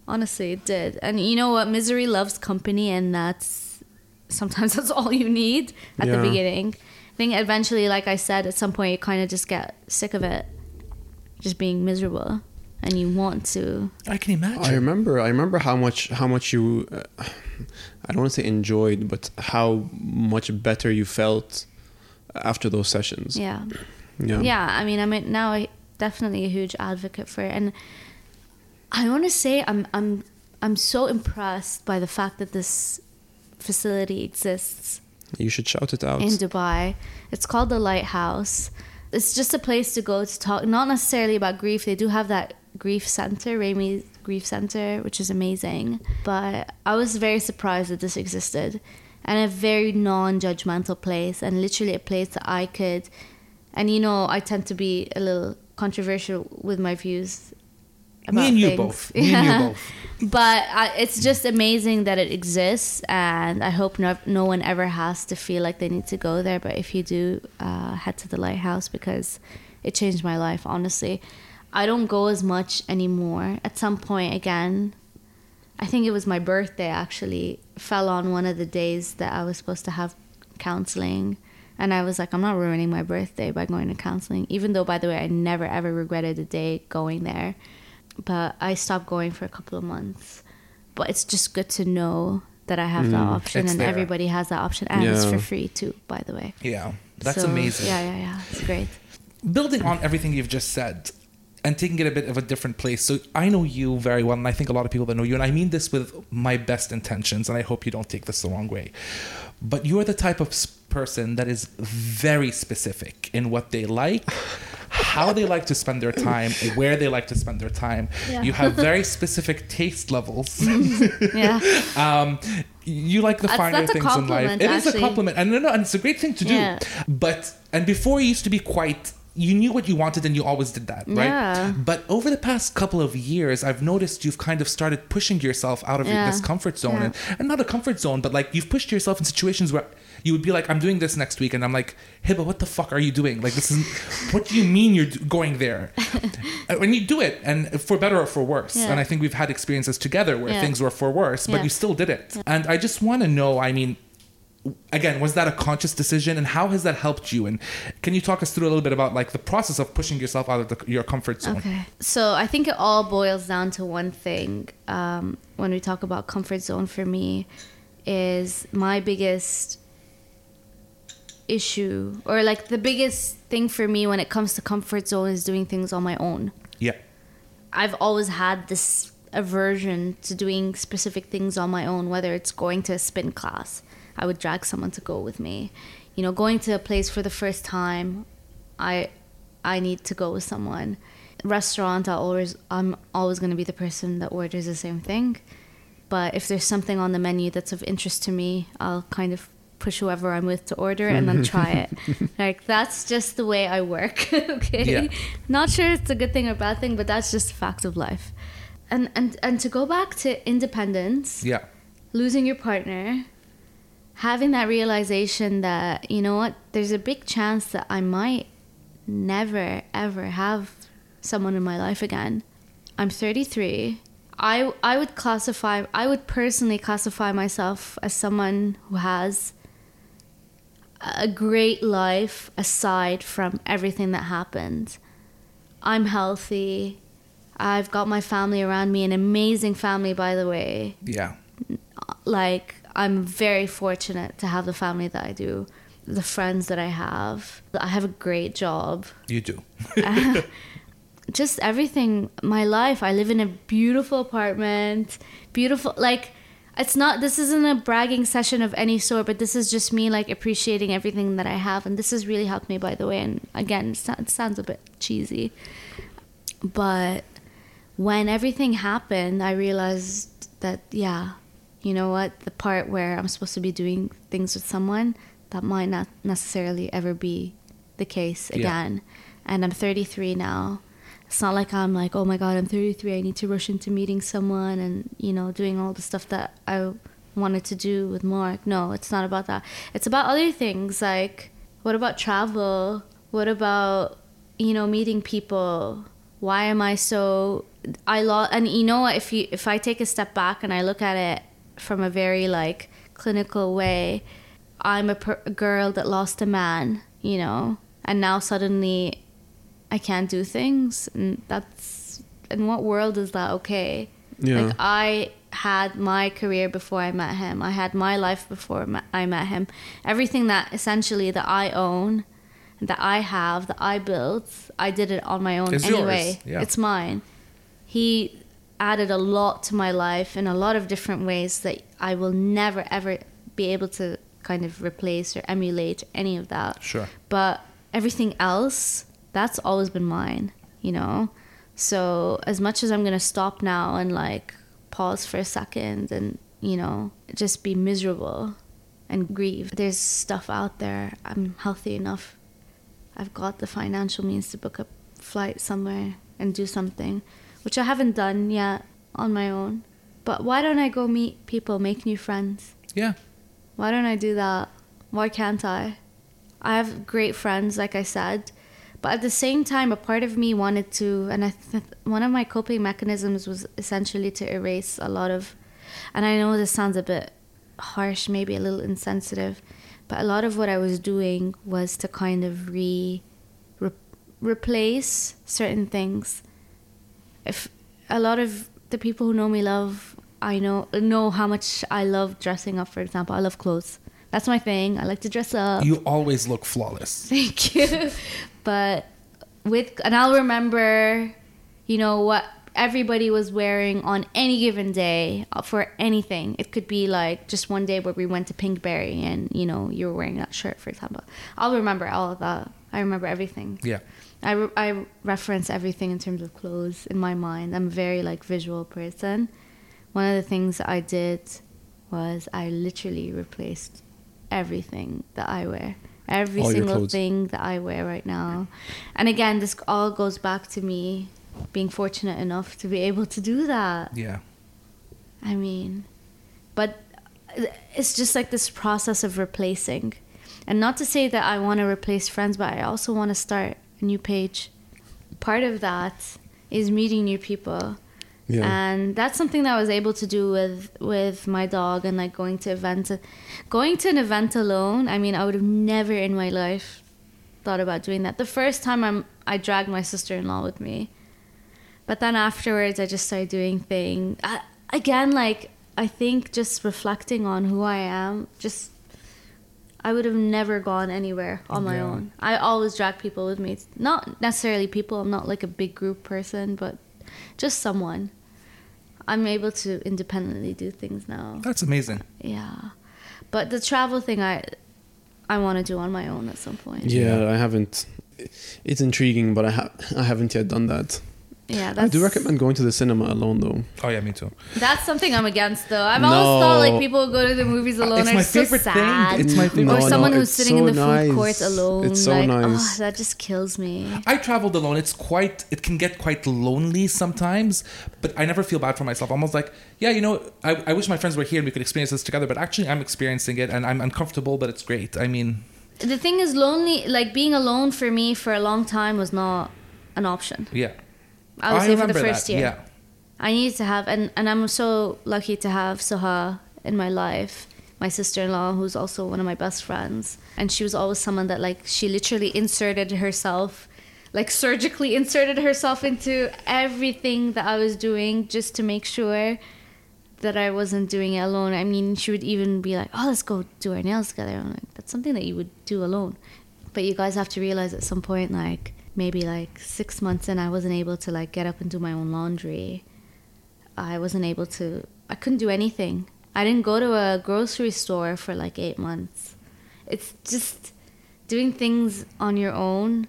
Honestly, it did. And you know what? Misery loves company, and that's sometimes *laughs* that's all you need at the beginning. I think eventually, like I said, at some point you kind of just get sick of it, just being miserable, and you want to. I can imagine. I remember. I remember how much how much you. Uh, I don't want to say enjoyed, but how much better you felt after those sessions. Yeah. Yeah. yeah i mean i'm now a, definitely a huge advocate for it and i want to say i'm i'm i'm so impressed by the fact that this facility exists You should shout it out. in dubai it's called the lighthouse it's just a place to go to talk not necessarily about grief they do have that grief center Rami grief center which is amazing but i was very surprised that this existed and a very non-judgmental place and literally a place that i could and you know i tend to be a little controversial with my views about Me and you things. both. Me and you *laughs* both. but I, it's just amazing that it exists and i hope no, no one ever has to feel like they need to go there but if you do uh, head to the lighthouse because it changed my life honestly i don't go as much anymore at some point again i think it was my birthday actually fell on one of the days that i was supposed to have counseling and i was like i'm not ruining my birthday by going to counseling even though by the way i never ever regretted a day going there but I stopped going for a couple of months. But it's just good to know that I have that mm, option, and there. everybody has that option, and it's for free too, by the way. Yeah. That's So, amazing. Yeah, yeah, yeah. It's great. Building on everything you've just said, and taking it a bit of a different place. So I know you very well, and I think a lot of people that know you, and I mean this with my best intentions, and I hope you don't take this the wrong way. But you're the type of person that is very specific in what they like, how they like to spend their time, *laughs* where they like to spend their time. Yeah. You have very *laughs* specific taste levels. *laughs* Yeah. um, you like the That's- finer that's things in life. It is a compliment, and no, no, and it's a great thing to do. Yeah. But and before you used to be quite. You knew what you wanted and you always did that, right? Yeah. But over the past couple of years, I've noticed you've kind of started pushing yourself out of your Yeah. this comfort zone, Yeah. and, and not a comfort zone, but like you've pushed yourself in situations where you would be like, "I'm doing this next week," and I'm like, "Hey, but what the fuck are you doing? Like, this is what do you mean you're going there?" *laughs* Uh, and you do it, and for better or for worse, Yeah. and I think we've had experiences together where things were for worse, but you still did it. And I just want to know, I mean, again, was that a conscious decision, and how has that helped you? And can you talk us through a little bit about like the process of pushing yourself out of the, your comfort zone? Okay. So I think it all boils down to one thing. Um, when we talk about comfort zone for me, is my biggest issue, or like the biggest thing for me when it comes to comfort zone is doing things on my own. Yeah. I've always had this aversion to doing specific things on my own, whether it's going to a spin class. I would drag someone to go with me. You know, going to a place for the first time, I I need to go with someone. Restaurant, I always I'm always going to be the person that orders the same thing. But if there's something on the menu that's of interest to me, I'll kind of push whoever I'm with to order and then try it. *laughs* like that's just the way I work. *laughs* okay. Yeah. Not sure it's a good thing or bad thing, but that's just a fact of life. And and and to go back to independence, Yeah. losing your partner, having that realization that you know what, there's a big chance that I might never ever have someone in my life again. I'm 33. I I would classify I would personally classify myself as someone who has a great life aside from everything that happened. I'm healthy. I've got my family around me, an amazing family by the way Yeah. like I'm very fortunate to have the family that I do, the friends that I have. I have a great job. You do. *laughs* Just everything, my life. I live in a beautiful apartment, beautiful like it's not this isn't a bragging session of any sort, but this is just me like appreciating everything that I have and this has really helped me by the way and again, it sounds a bit cheesy. But when everything happened, I realized that yeah, you know what, the part where I'm supposed to be doing things with someone, that might not necessarily ever be the case Yeah. again. And I'm 33 now. It's not like I'm like, oh my god, I'm 33. I need to rush into meeting someone and you know doing all the stuff that I wanted to do with Mark. No, it's not about that. It's about other things like what about travel? What about you know meeting people? Why am I so I lo- and you know what if you if I take a step back and I look at it from a very like clinical way, I'm a, per- a girl that lost a man, you know, and now suddenly I can't do things, and that's in what world is that okay? Yeah. Like I had my career before I met him. I had my life before I met him. Everything that essentially that I own, that I have, that I built, I did it on my own It's anyway. yeah. It's mine. He added a lot to my life in a lot of different ways that I will never ever be able to kind of replace or emulate any of that. Sure. But everything else, that's always been mine, you know? So as much as I'm going to stop now and like pause for a second and, you know, just be miserable and grieve, there's stuff out there. I'm healthy enough. I've got the financial means to book a flight somewhere and do something, which I haven't done yet on my own. But why don't I go meet people, make new friends? Yeah. Why don't I do that? Why can't I? I have great friends, like I said, but at the same time, a part of me wanted to, and I th- one of my coping mechanisms was essentially to erase a lot of, and I know this sounds a bit harsh, maybe a little insensitive, but a lot of what I was doing was to kind of re, re- replace certain things. If a lot of the people who know me love I know know how much I love dressing up. For example, I love clothes. That's my thing. I like to dress up. You always look flawless. *laughs* Thank you. but with and I'll remember you know what everybody was wearing on any given day uh, for anything. It could be like just one day where we went to Pinkberry and you know you were wearing that shirt, for example. I'll remember all of that. I remember everything. Yeah. I, re- I reference everything in terms of clothes in my mind. I'm a very like visual person. One of the things I did was I literally replaced everything that I wear. Every All single thing that I wear right now. And again, this all goes back to me being fortunate enough to be able to do that. Yeah. I mean, but it's just like this process of replacing. And not to say that I want to replace friends, but I also want to start a new page. Part of that is meeting new people. Yeah. And that's something that I was able to do with with my dog and like going to events. Going to an event alone, I mean, I would have never in my life thought about doing that. The first time I'm I dragged my sister-in-law with me. But then afterwards I just started doing things. I, uh, again like I think just reflecting on who I am, just I would have never gone anywhere on my Yeah. own. I always drag people with me. Not necessarily people. I'm not like a big group person, but just someone. I'm able to independently do things now. That's amazing. Yeah, but the travel thing, I I want to do on my own at some point. yeah, I haven't. It's intriguing, but I ha- I haven't yet done that. Yeah. I do recommend going to the cinema alone though. Oh yeah, me too. That's something I'm against, though. I've always thought like people go to the movies uh, alone. It's are my so favorite thing. sad. It's my favorite. or No, someone no, who's it's sitting in the so food nice. court alone. It's so like, nice. Oh, that just kills me. I traveled alone. It's quite. It can get quite lonely sometimes, but I never feel bad for myself. I'm almost like, yeah, you know, I, I wish my friends were here and we could experience this together. But actually, I'm experiencing it and I'm uncomfortable, but it's great. I mean, The thing is, lonely, like being alone for me for a long time was not an option. yeah. I would say for the first that, year. Yeah. I needed to have, and, and I'm so lucky to have Soha in my life, my sister in law, who's also one of my best friends. And she was always someone that, like, she literally inserted herself, like, surgically inserted herself into everything that I was doing just to make sure that I wasn't doing it alone. I mean, she would even be like, oh, let's go do our nails together. I'm like, that's something that you would do alone. But you guys have to realize at some point, like, maybe like six months in, I wasn't able to, like, get up and do my own laundry. I wasn't able to. I couldn't do anything. I didn't go to a grocery store for like eight months. It's just doing things on your own.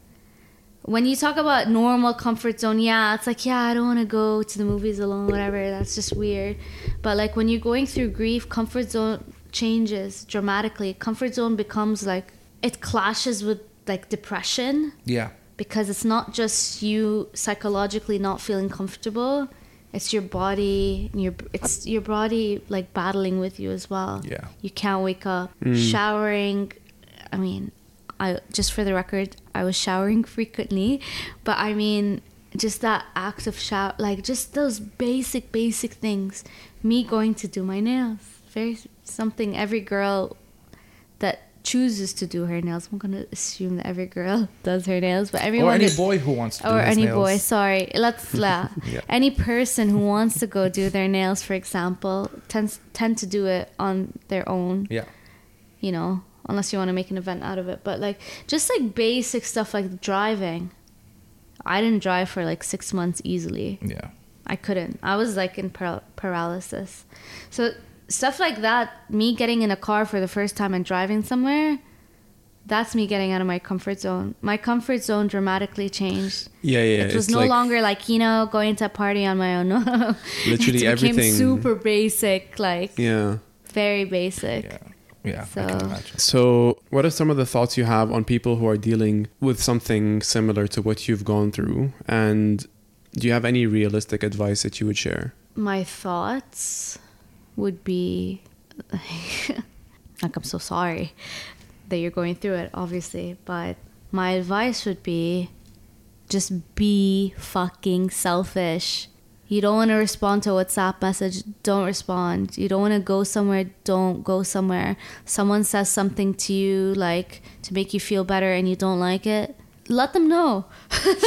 When you talk about normal comfort zone, yeah, it's like, yeah, I don't want to go to the movies alone, whatever. That's just weird. But like when you're going through grief, comfort zone changes dramatically. Comfort zone becomes like, it clashes with like depression Yeah. Because it's not just you psychologically not feeling comfortable it's your body and your it's your body like battling with you as well Yeah. you can't wake up Mm. showering i mean i just for the record i was showering *laughs* frequently but i mean just that act of shower like just those basic basic things me going to do my nails very something every girl that chooses to do her nails i'm gonna assume that every girl *laughs* does her nails but everyone or any that- boy who wants to do or any nails. boy sorry let's *laughs* la Yeah. any person who wants to go do their nails for example tends tend to do it on their own Yeah. you know unless you want to make an event out of it but like just like basic stuff like driving i didn't drive for like six months easily Yeah. I couldn't. I was like in par- paralysis. So stuff like that, me getting in a car for the first time and driving somewhere, that's me getting out of my comfort zone. My comfort zone dramatically changed. Yeah, yeah. it was no like longer like you know going to a party on my own. *laughs* No, Literally it became everything. super basic, like Yeah. very basic. Yeah. Yeah. I So- can imagine. So, what are some of the thoughts you have on people who are dealing with something similar to what you've gone through? And do you have any realistic advice that you would share? My thoughts would be *laughs* like I'm so sorry that you're going through it, obviously, but my advice would be just be fucking selfish. You don't want to respond to a WhatsApp message, don't respond. You don't want to go somewhere, don't go somewhere. Someone says something to you like to make you feel better and you don't like it, let them know.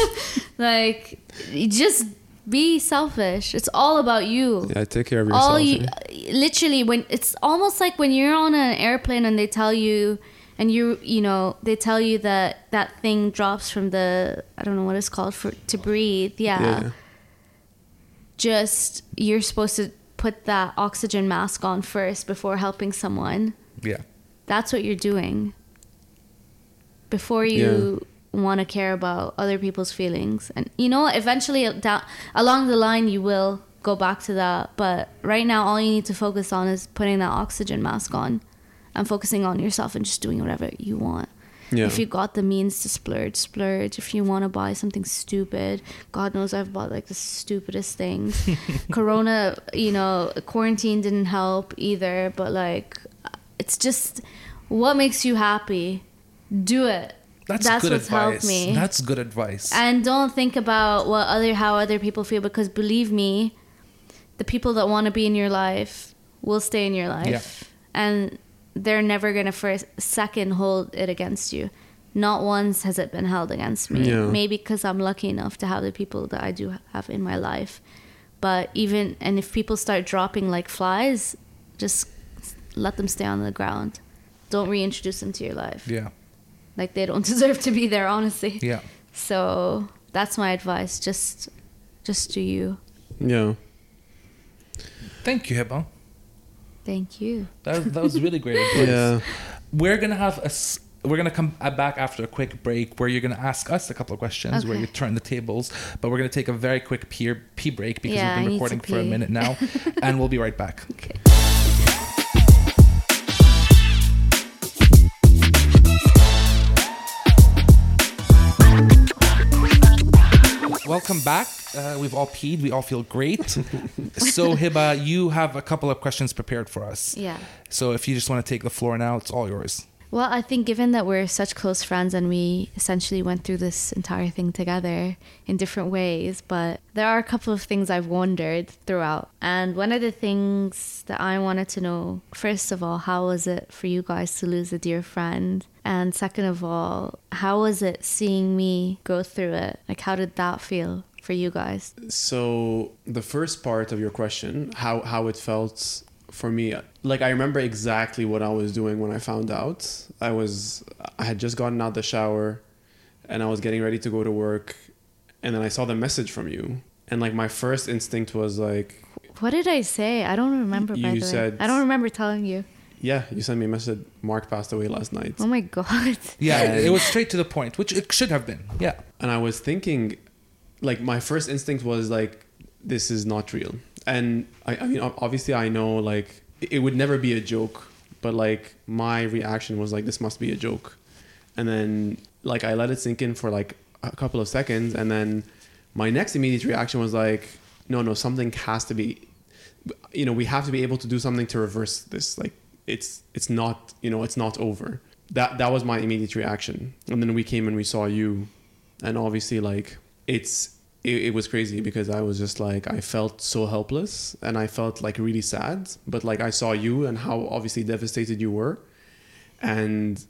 *laughs* like just be selfish. It's all about you Yeah, take care of yourself. all you yeah. literally when it's almost like when you're on an airplane and they tell you and you you know they tell you that that thing drops from the i don't know what it's called for to breathe yeah, Yeah. just you're supposed to put that oxygen mask on first before helping someone. Yeah. That's what you're doing. Before you want to care about other people's feelings. And you know, eventually down along the line you will go back to that, but right now all you need to focus on is putting that oxygen mask on and focusing on yourself and just doing whatever you want. Yeah. If you got the means to splurge, splurge. If you want to buy something stupid, God knows I've bought like the stupidest things. *laughs* Corona, you know, quarantine didn't help either, but like it's just what makes you happy. Do it. That's, That's good what's helped advice. me. That's good advice. And don't think about what other how other people feel because believe me, the people that want to be in your life will stay in your life. And they're never going to for a second hold it against you. Not once has it been held against me. Yeah. Maybe because I'm lucky enough to have the people that I do have in my life. But even and if people start dropping like flies, just let them stay on the ground. Don't reintroduce them to your life. yeah. Like they don't *laughs* deserve to be there, honestly. Yeah. So that's my advice. Just, just do you. Yeah. Thank you, Hiba. Thank you. That, that was really great advice. *laughs* Yeah. We're gonna have a We're gonna come uh, back after a quick break where you're gonna ask us a couple of questions where you turn the tables, but we're gonna take a very quick pee, pee break because Yeah, we've been recording for a minute now, *laughs* and we'll be right back. Okay. Welcome back. Uh, we've all peed. We all feel great. *laughs* so Hiba, you have a couple of questions prepared for us. Yeah. So if you just want to take the floor now, it's all yours. Well, I think given that we're such close friends and we essentially went through this entire thing together in different ways, but there are a couple of things I've wondered throughout. And one of the things that I wanted to know, first of all, how was it for you guys to lose a dear friend? And second of all, how was it seeing me go through it? Like, how did that feel for you guys? So the first part of your question, how how it felt for me, like I remember exactly what I was doing when I found out. I was I had just gotten out the shower, and I was getting ready to go to work, and then I saw the message from you, and like my first instinct was like, What did I say? I don't remember. by You the said- way, I don't remember telling you. Yeah, you sent me a message. Mark passed away last night, Oh my god. *laughs* Yeah, And- it was straight to the point, which it should have been. Yeah. and I was thinking, like my first instinct was like, this is not real. And I, I mean, obviously, I know like it it would never be a joke, but like my reaction was like, this must be a joke. And then like I let it sink in for like a couple of seconds, and then my next immediate reaction was like, no, no, something has to be, you know, we have to be able to do something to reverse this. Like it's it's not, you know, it's not over. That that was my immediate reaction. And then we came and we saw you, and obviously like it's it, it was crazy because I was just like I felt so helpless and I felt like really sad. But like I saw you and how obviously devastated you were, and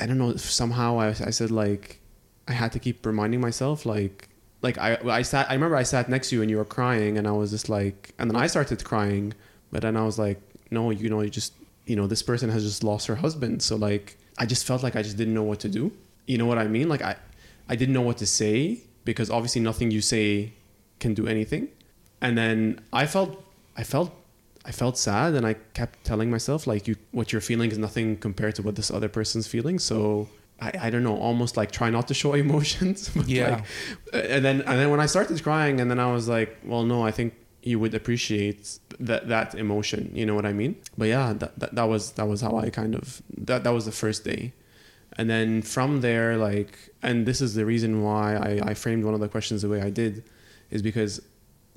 I don't know somehow I I said like I had to keep reminding myself like like I I sat I remember I sat next to you and you were crying and I was just like and then I started crying but then I was like no you know you just you know this person has just lost her husband. So like I just felt like I just didn't know what to do. You know what I mean? Like I I didn't know what to say because obviously nothing you say can do anything. And then I felt I felt I felt sad and I kept telling myself like you what you're feeling is nothing compared to what this other person's feeling. So I, I don't know almost like try not to show *laughs* emotions but Yeah. like, and then and then when I started crying and then I was like well no I think you would appreciate that that emotion you know what I mean? But yeah that, that, that was that was how I kind of that that was the first day. And then from there like and this is the reason why I, I framed one of the questions the way I did is because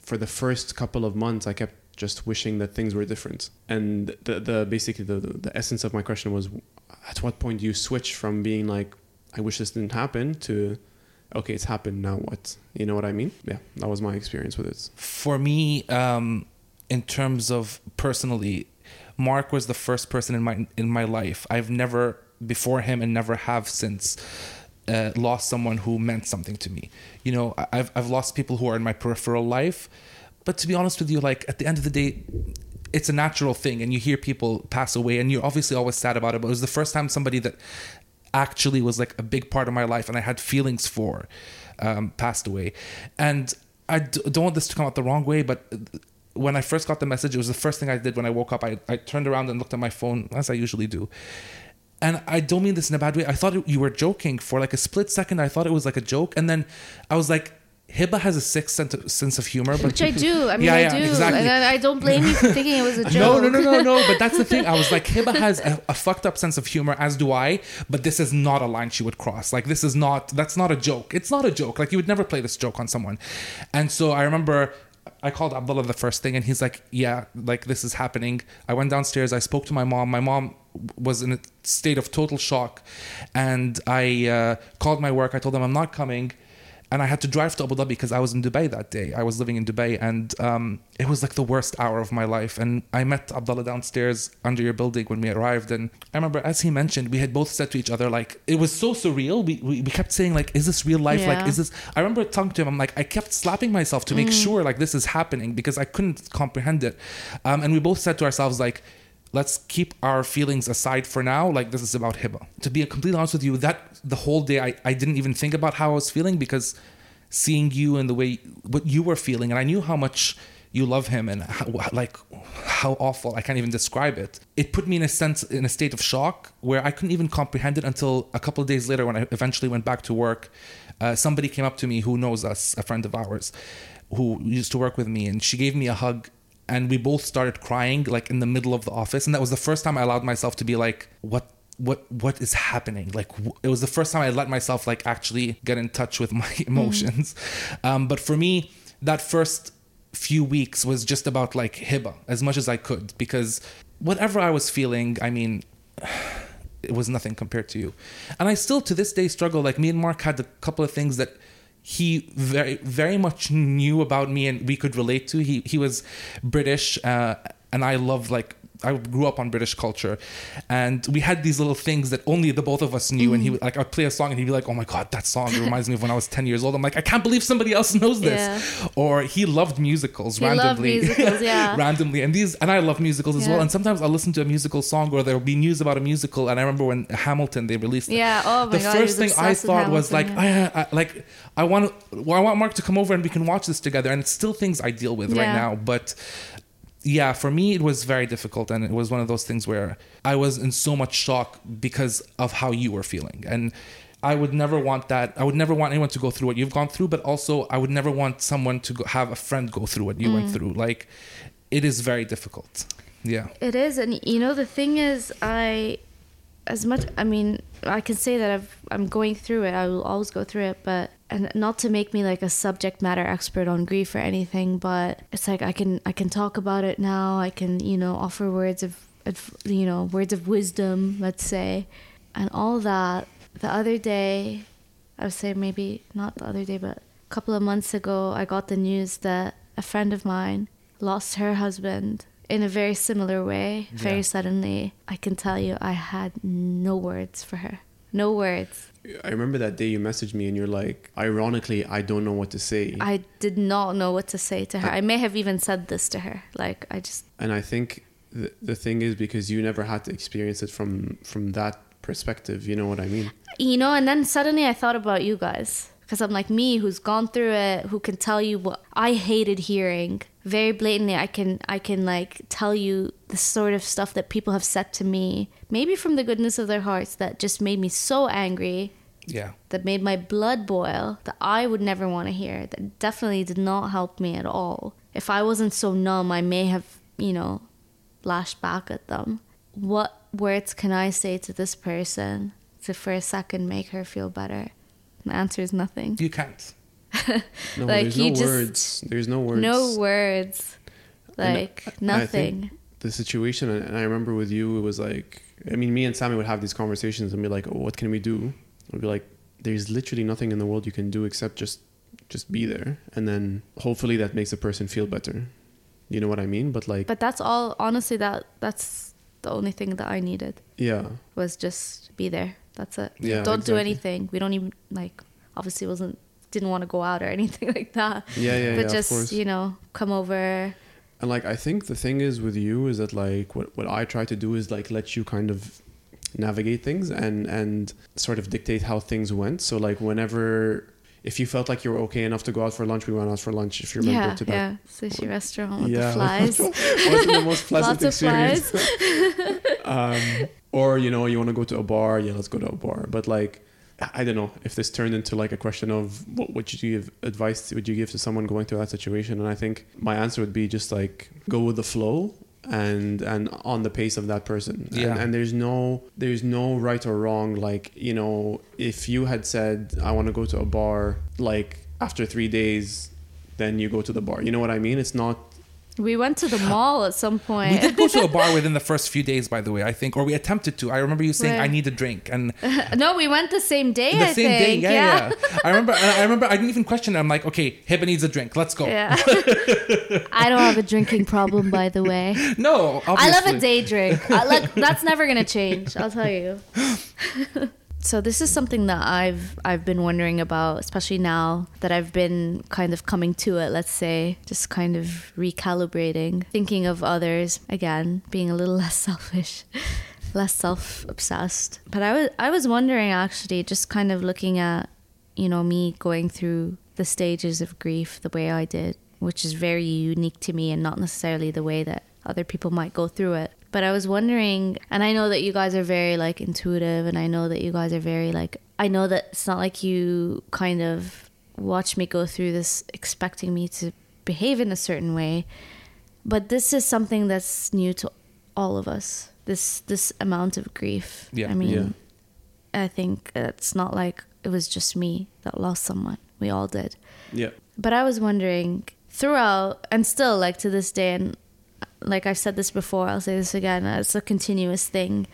for the first couple of months I kept just wishing that things were different. And the, the basically the, the essence of my question was at what point do you switch from being like I wish this didn't happen to okay it's happened now what you know what I mean yeah that was my experience with it For me, um, in terms of personally, Mark was the first person in my in my life. I've never before him and never have since uh, lost someone who meant something to me. You know, I've I've lost people who are in my peripheral life, but to be honest with you, like at the end of the day, it's a natural thing, and you hear people pass away, and you're obviously always sad about it. But it was the first time somebody that actually was like a big part of my life, and I had feelings for, um, passed away, and I d- don't want this to come out the wrong way, but when I first got the message, it was the first thing I did when I woke up. I, I turned around and looked at my phone, as I usually do. And I don't mean this in a bad way. I thought you were joking for like a split second. I thought it was like a joke. And then I was like, Hiba has a sick sense of humor, but which I do. I mean, Yeah, I yeah, do, exactly. and I I don't blame you for thinking it was a joke. *laughs* no, no, no, no, no. But that's the thing. *laughs* I was like, Hiba has a, a fucked up sense of humor, as do I. But this is not a line she would cross. Like this is not. That's not a joke. It's not a joke. Like you would never play this joke on someone. And so I remember. I called Abdullah the first thing, and he's like, "Yeah, like this is happening." I went downstairs. I spoke to my mom. My mom was in a state of total shock, and I uh, called my work. I told them I'm not coming and I had to drive to Abu Dhabi because I was in Dubai that day. I was living in Dubai, and um, it was like the worst hour of my life. And I met Abdullah downstairs under your building when we arrived, and I remember, as he mentioned, we had both said to each other, like, it was so surreal. We we, we kept saying, like, is this real life? Like, is this? I remember talking to him. I'm like, I kept slapping myself to make sure like this is happening because I couldn't comprehend it. Um, and we both said to ourselves, like let's keep our feelings aside for now. Like this is about Hiba. To be completely honest with you, that the whole day I, I didn't even think about how I was feeling because seeing you and the way what you were feeling, and I knew how much you love him and how, like how awful I can't even describe it. It put me in a sense in a state of shock where I couldn't even comprehend it until a couple of days later when I eventually went back to work. Uh, somebody came up to me who knows us, a friend of ours, who used to work with me, and she gave me a hug and we both started crying like in the middle of the office and that was the first time i allowed myself to be like what what what is happening? Like w- it was the first time i let myself like actually get in touch with *laughs* my emotions. Um, but for me that first few weeks was just about like hiba as much as i could because whatever i was feeling i mean *sighs* it was nothing compared to you. And i still to this day struggle. Like me and mark had a couple of things that he very very much knew about me and we could relate to. He he was british uh, and i love like I grew up on British culture, and we had these little things that only the both of us knew. And he would like I'd play a song, and he'd be like, "Oh my god, that song it *laughs* reminds me of when I was ten years old." I'm like, I can't believe somebody else knows this. Yeah. Or he loved musicals He loved randomly, musicals, yeah. *laughs* randomly, and these and I love musicals as well. And sometimes I'll listen to a musical song, or there'll be news about a musical. And I remember when Hamilton they released it Yeah. Oh my the god. he first thing I thought was like, Hamilton, I, I like I want well, I want Mark to come over and we can watch this together. And it's still things I deal with right now, but yeah, for me it was very difficult, and it was one of those things where I was in so much shock because of how you were feeling, and. I would never want that. I would never want anyone to go through what you've gone through, but also I would never want someone to go, have a friend go through what you Mm. went through. Like, it is very difficult. Yeah. It is, and you know the thing is, I, as much I mean, I can say that I've I'm going through it. I will always go through it, but and not to make me like a subject matter expert on grief or anything, but it's like I can I can talk about it now. I can you know offer words of, adv you know words of wisdom, let's say, and all that. The other day, I would say maybe not the other day, but a couple of months ago, I got the news that a friend of mine lost her husband in a very similar way, very Yeah. suddenly. I can tell you, I had no words for her. No words. I remember that day you messaged me and you're like, ironically, I don't know what to say. I did not know what to say to her. I may have even said this to her. Like, I just, and I think the, the thing is because you never had to experience it from from that perspective. You know what I mean? you know, and then suddenly I thought about you guys. Because I'm like me, who's gone through it, who can tell you what I hated hearing very blatantly. I can, I can like tell you the sort of stuff that people have said to me, maybe from the goodness of their hearts, that just made me so angry, Yeah. that made my blood boil, that I would never want to hear. That definitely did not help me at all. If I wasn't so numb, I may have, you know, lashed back at them. What words can I say to this person to for a second make her feel better? The answer is nothing. You can't. *laughs* No, Like, there's you no just- words. There's no words. No words. And Like I think nothing. the situation, and I remember with you, it was like, I mean, me and Sammy would have these conversations and be like, oh, what can we do? I'd be like, there's literally nothing in the world you can do except just just be there, and then hopefully that makes a person feel better. You know what I mean? But like, But that's all honestly that that's the only thing that I needed yeah, was just be there. That's it. Yeah, don't do anything. We don't even like obviously wasn't didn't want to go out or *laughs* anything like that. yeah, yeah, but yeah. just, you know, come over. And like I think the thing is with you is that like what what I try to do is like let you kind of navigate things and and sort of dictate how things went. So like whenever if you felt like you were okay enough to go out for lunch, we went out for lunch. If you remember Yeah, to that yeah. Sushi restaurant with Yeah. the *laughs* flies. wasn't the most pleasant Lots of experience. *laughs* um, or you know, you want to go to a bar, yeah, let's go to a bar. But like, I don't know if this turned into like a question of what would you give advice would you give to someone going through that situation, and I think my answer would be just like go with the flow and and on the pace of that person. Yeah. and, and there's no there's no right or wrong. Like you know if you had said i want to go to a bar like after three days then you go to the bar. You know what i mean? It's not we went to the mall at some point. We did go to a bar *laughs* within the first few days, by the way. I think, or we attempted to. I remember you saying, Where? "I need a drink," and *laughs* no, we went the same day. the I same day, think. yeah, yeah. I remember. I remember. I didn't even question it. I'm like, "Okay, Hiba needs a drink. Let's go." Yeah. *laughs* I don't have a drinking problem, by the way. No, obviously. I love a day drink. I like that's never gonna change. I'll tell you. So this is something that I've I've been wondering about, especially now that I've been kind of coming to it. Let's say, just kind of recalibrating, thinking of others again, being a little *laughs* less selfish, less self obsessed. But I was I was wondering actually, just kind of looking at you know me going through the stages of grief the way I did, which is very unique to me and not necessarily the way that other people might go through it. But I was wondering, and I know that you guys are very like intuitive, and I know that you guys are very like, I know that it's not like you kind of watch me go through this expecting me to behave in a certain way, but this is something that's new to all of us. This this amount of grief. Yeah. I mean, Yeah. I think it's not like it was just me that lost someone. We all did. yeah But I was wondering throughout, and still like to this day, and like I've said this before, I'll say this again. Uh, it's a continuous thing.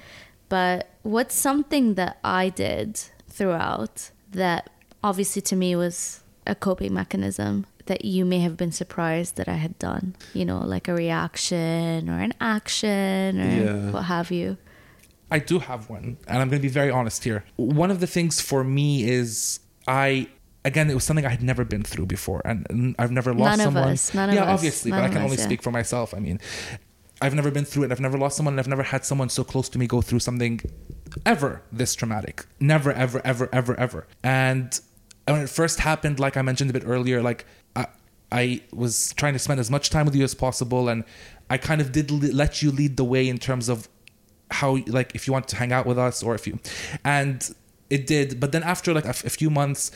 But what's something that I did throughout that obviously to me was a coping mechanism that you may have been surprised that I had done? You know, like a reaction or an action or Yeah. what have you. I do have one, and I'm going to be very honest here. One of the things for me is I again it was something I had never been through before, and and I've never lost None of someone. us, none of yeah, us, obviously, none but I can us, only yeah. speak for myself. I mean, I've never been through it. I've never lost someone. and I've never had someone so close to me go through something ever this traumatic. Never, ever, ever, ever, ever. And when it first happened, like I mentioned a bit earlier, like I, I was trying to spend as much time with you as possible, and I kind of did le- let you lead the way in terms of how, like, if you want to hang out with us or if you, and it did. But then after like a, f- a few months,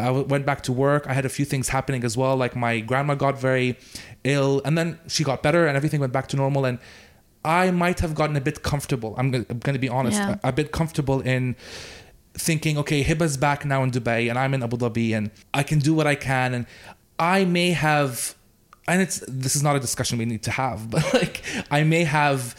I w- went back to work. I had a few things happening as well. Like my grandma got very ill, and then she got better, and everything went back to normal. And I might have gotten a bit comfortable. I'm going to be honest, Yeah. a, a bit comfortable in thinking, okay, Hiba's back now in Dubai, and I'm in Abu Dhabi, and I can do what I can, and I may have, and it's this is not a discussion we need to have, *laughs* but like I may have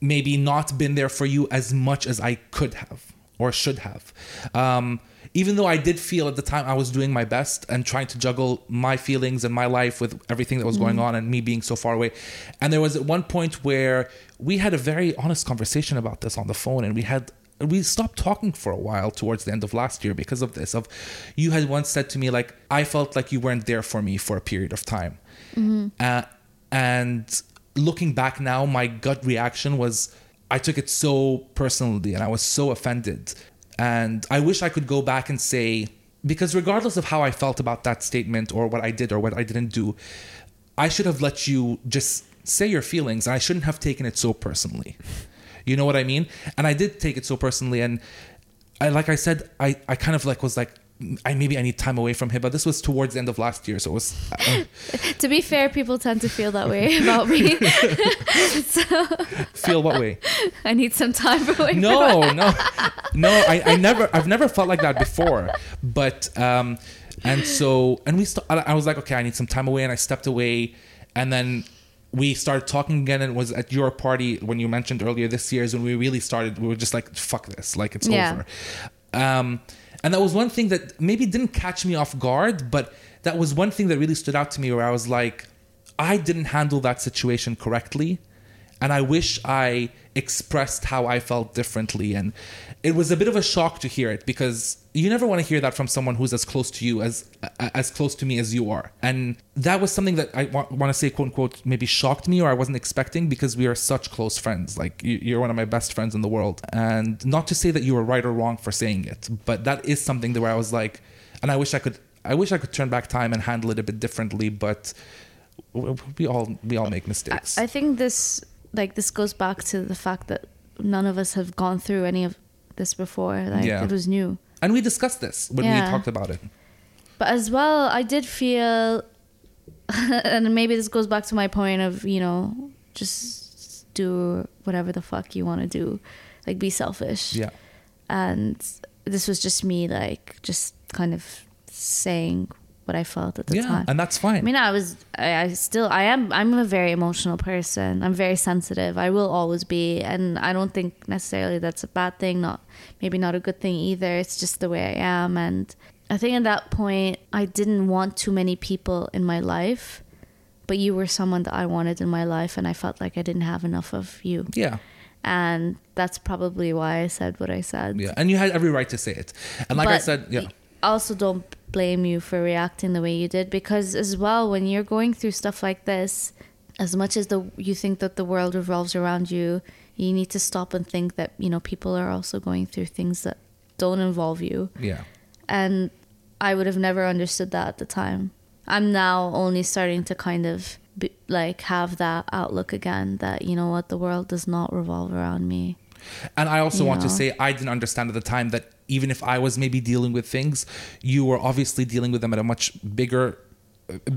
maybe not been there for you as much as I could have or should have. Um, even though I did feel at the time I was doing my best and trying to juggle my feelings and my life with everything that was going on and me being so far away. And there was at one point where we had a very honest conversation about this on the phone and we had we stopped talking for a while towards the end of last year because of this of you had once said to me like i felt like you weren't there for me for a period of time. Uh, and looking back now my gut reaction was i took it so personally and i was so offended and i wish i could go back and say because regardless of how i felt about that statement or what i did or what i didn't do i should have let you just say your feelings i shouldn't have taken it so personally you know what I mean? And I did take it so personally. And I, like I said, I, I kind of like was like, I maybe I need time away from him. But this was towards the end of last year, so it was. Uh, To be fair, people tend to feel that way about me. *laughs* so feel what way? I need some time away. from No, *laughs* no, no. I, I never, I've never felt like that before. But um, and so and we, st- I I was like, okay, I need some time away, and I stepped away, and then we started talking again. And it was at your party when you mentioned earlier this year is when we really started. We were just like, fuck this, like it's Yeah. over. Um, and that was one thing that maybe didn't catch me off guard, but that was one thing that really stood out to me where I was like, I didn't handle that situation correctly. And I wish I expressed how I felt differently. And it was a bit of a shock to hear it because you never want to hear that from someone who's as close to you as as close to me as you are. And that was something that I want, want to say, quote unquote, maybe shocked me or I wasn't expecting because we are such close friends. Like you- you're one of my best friends in the world. And not to say that you were right or wrong for saying it, but that is something that where I was like, and I wish I could I wish I could turn back time and handle it a bit differently, but we all we all make I, mistakes. I think this like this goes back to the fact that none of us have gone through any of this before. Like Yeah. it was new. and we discussed this when we talked about it. But as well, I did feel, *laughs* and maybe this goes back to my point of you know just do whatever the fuck you want to do, like be selfish. Yeah. And this was just me like just kind of saying what I felt at the yeah, time. and that's fine. I mean, I was, I, I still, I am, I'm a very emotional person. I'm very sensitive. I will always be, and I don't think necessarily that's a bad thing. Not maybe not a good thing either. It's just the way I am, and I think at that point I didn't want too many people in my life, but you were someone that I wanted in my life, and I felt like I didn't have enough of you, yeah. and that's probably why I said what I said. Yeah, and you had every right to say it. And like I said, yeah, also don't blame you for reacting the way you did because as well when you're going through stuff like this as much as the you think that the world revolves around you you need to stop and think that you know people are also going through things that don't involve you. Yeah, and i would have never understood that at the time. I'm now only starting to kind of be, like have that outlook again that you know what the world does not revolve around me and I also want to say I didn't understand at the time that even if I was maybe dealing with things, you were obviously dealing with them at a much bigger,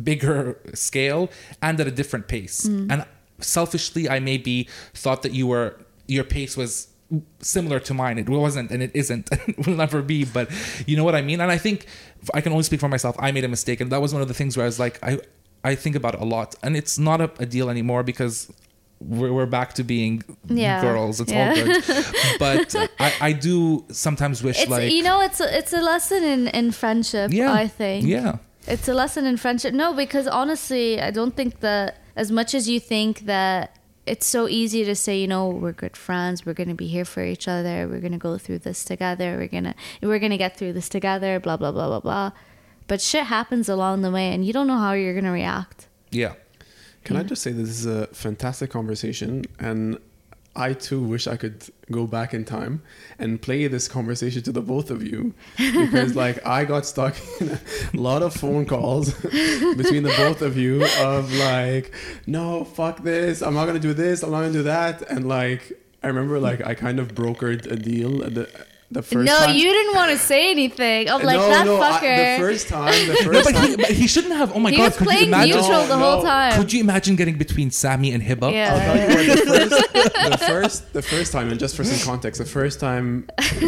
bigger scale and at a different pace. Mm. And selfishly, I maybe thought that you were your pace was similar to mine. It wasn't, and it isn't, *laughs* and will never be. But you know what I mean. And I think I can only speak for myself. I made a mistake, and that was one of the things where I was like, I I think about it a lot, and it's not a, a deal anymore because. We're, we're back to being Yeah. girls. It's Yeah. all good. *laughs* But I, I do sometimes wish it's like you know it's a, it's a lesson in in friendship yeah, i think yeah, It's a lesson in friendship. No, because honestly, I don't think that as much as you think that it's so easy to say, you know, we're good friends, we're gonna be here for each other, we're gonna go through this together, we're gonna we're gonna get through this together, blah blah blah blah blah. But shit happens along the way, and you don't know how you're gonna react. yeah. Can I just say this is a fantastic conversation and I too wish I could go back in time and play this conversation to the both of you because *laughs* like I got stuck in a lot of phone calls *laughs* between the both of you of like no fuck this. I'm not gonna do this. I'm not gonna do that. And like I remember like I kind of brokered a deal at the the first no, time. you didn't want to say anything. I'm like no, that no, I- fucker. the first time, the *laughs* No, first but time. he, but he shouldn't have. Oh my he god! was Could you playing imagine? neutral the No, whole time. Could you imagine getting between Sammy and Hiba? Yeah. I'll tell you what, the *laughs* first, the first, the first time, and just for some context, the first time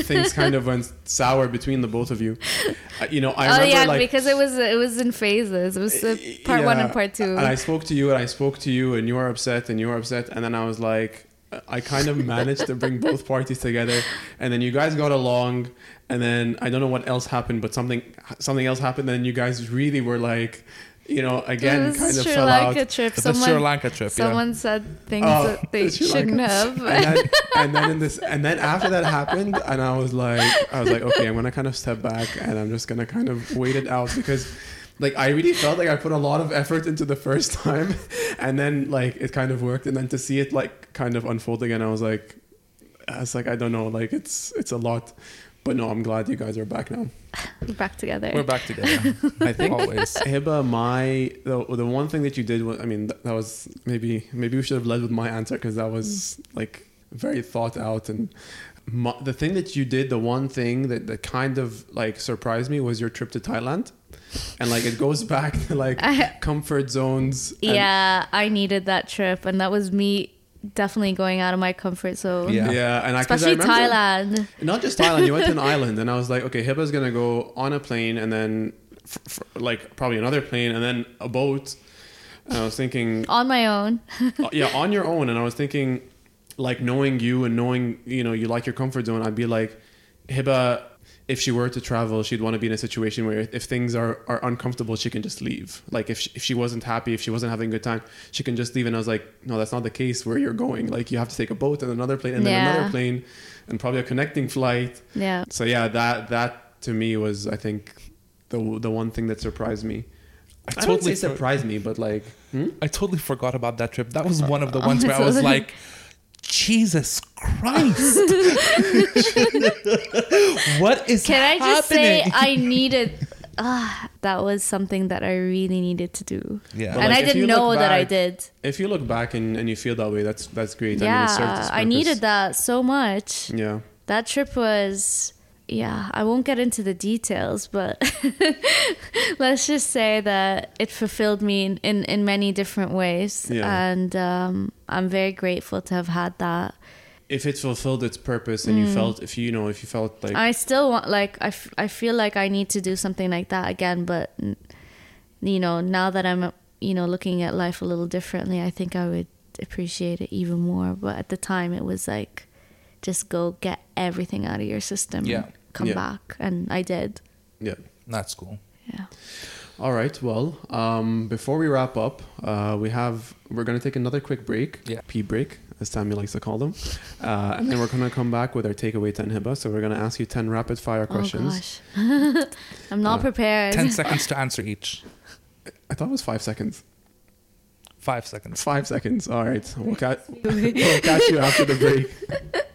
things kind of went sour between the both of you. Uh, you know, I oh remember yeah, like because it was it was in phases. It was uh, part one and part two. And I spoke to you, and I spoke to you, and you were upset, and you were upset, and then I was like, I kind of managed to bring both parties together, and then you guys got along, and then I don't know what else happened, but something something else happened, and you guys really were like, you know, again, was kind of Sri fell Lanka out. trip. the Someone, Sri Lanka trip. someone said things Oh, that they Sri shouldn't have. and then, and then in this and then after that happened and i was like i was like okay i'm gonna kind of step back and i'm just gonna kind of wait it out because like i really felt like i put a lot of effort into the first *laughs* time and then like it kind of worked and then to see it like kind of unfold again i was like i was like i don't know like it's it's a lot but no i'm glad you guys are back now We're *laughs* back together. We're back together. *laughs* i think Always. Hiba, my the, the one thing that you did was, I mean, that, that was maybe maybe we should have led with my answer because that was like very thought out and my, the thing that you did, the one thing that, that kind of like surprised me was your trip to Thailand, and like it goes *laughs* back to like I- comfort zones. and- yeah, I needed that trip, and that was me definitely going out of my comfort zone. Yeah. yeah, and I, 'cause I Especially remember- Thailand. Not just Thailand. You went to an *laughs* island, and I was like, okay, Hiba's gonna go on a plane, and then f- f- like probably another plane, and then a boat. And I was thinking, On my own. uh, yeah, on your own. And I was thinking, like knowing you and knowing you know you like your comfort zone. I'd be like, Hiba, if she were to travel, she'd want to be in a situation where if things are, are uncomfortable, she can just leave. Like if she, if she wasn't happy, if she wasn't having a good time, she can just leave. And I was like, no, that's not the case where you're going. Like you have to take a boat and another plane and then another plane and probably a connecting flight. Yeah. So yeah, that that to me was I think the the one thing that surprised me. I, I don't totally say surprised me, but like hmm? I totally forgot about that trip. That was one of the ones *laughs* where I was like, Jesus Christ. *laughs* what is that? Can I just say? I needed ah, that was something that I really needed to do. Yeah. But and like, I didn't you look know that I did. If you look back and, and you feel that way, that's that's great. I mean, yeah, I needed that so much. Yeah. That trip was, yeah, I won't get into the details, but *laughs* let's just say that it fulfilled me in, in, in many different ways. Yeah. And um, I'm very grateful to have had that. If it fulfilled its purpose and you felt, if you, you know, if you felt like, Mm. I still want, like, I, f- I feel like I need to do something like that again, but, you know, now that I'm, you know, looking at life a little differently, I think I would appreciate it even more. But at the time, it was like, just go get everything out of your system Yeah. come Yeah. back. And I did. yeah. That's cool. Yeah. All right. Well, um, before we wrap up, uh, we have we're gonna take another quick break. Yeah. Pee break, as Tammy likes to call them, uh, and then we're gonna come back with our takeaway ten hiba. So we're gonna ask you ten rapid fire questions. Oh gosh, *laughs* I'm not Uh, prepared. 10 *laughs* seconds to answer each. I thought it was five seconds. Five seconds. Five seconds. All right. We'll, ca- we'll catch you after the break. *laughs*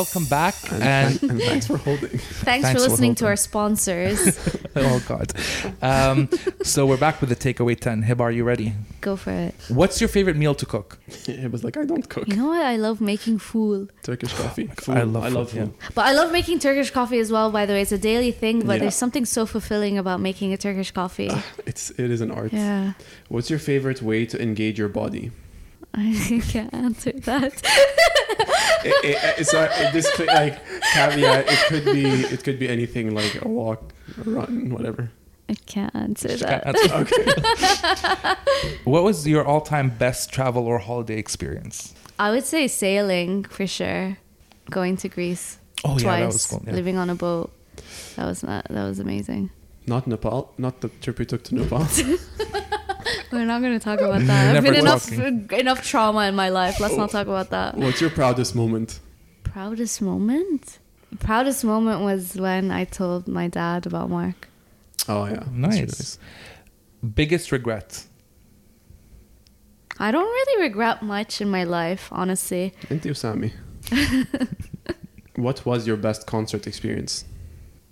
Welcome back. And, And and thanks for holding. Thanks, *laughs* Thanks for for listening to our sponsors. *laughs* oh god. Um, so we're back with the takeaway ten. Hib, are you ready? Go for it. What's your favorite meal to cook? *laughs* It was like I don't cook You know what? I love making food. Turkish coffee. Food. I love I love food, yeah. But I love making Turkish coffee as well, by the way. It's a daily thing, but Yeah. there's something so fulfilling about making a Turkish coffee. It's it is an art. yeah. What's your favorite way to engage your body? I can't answer that. It, it, it's not, it, this cl- like caveat. It could be it could be anything like a walk, a run, whatever. I can't answer Can't that. answer. Okay. *laughs* What was your all-time best travel or holiday experience? I would say sailing for sure. Going to Greece Oh twice, yeah, that was cool. Yeah. living on a boat. That was not, that was amazing. Not Nepal. Not the trip we took to Nepal. *laughs* We're not going to talk about that. *laughs* I've been enough talking. enough trauma in my life. Let's not talk about that. What's your proudest moment? Proudest moment? Proudest moment was when I told my dad about Mark. Oh yeah, Nice. really Biggest regret? I don't really regret much in my life, honestly. Inti Usami. *laughs* what was your best concert experience?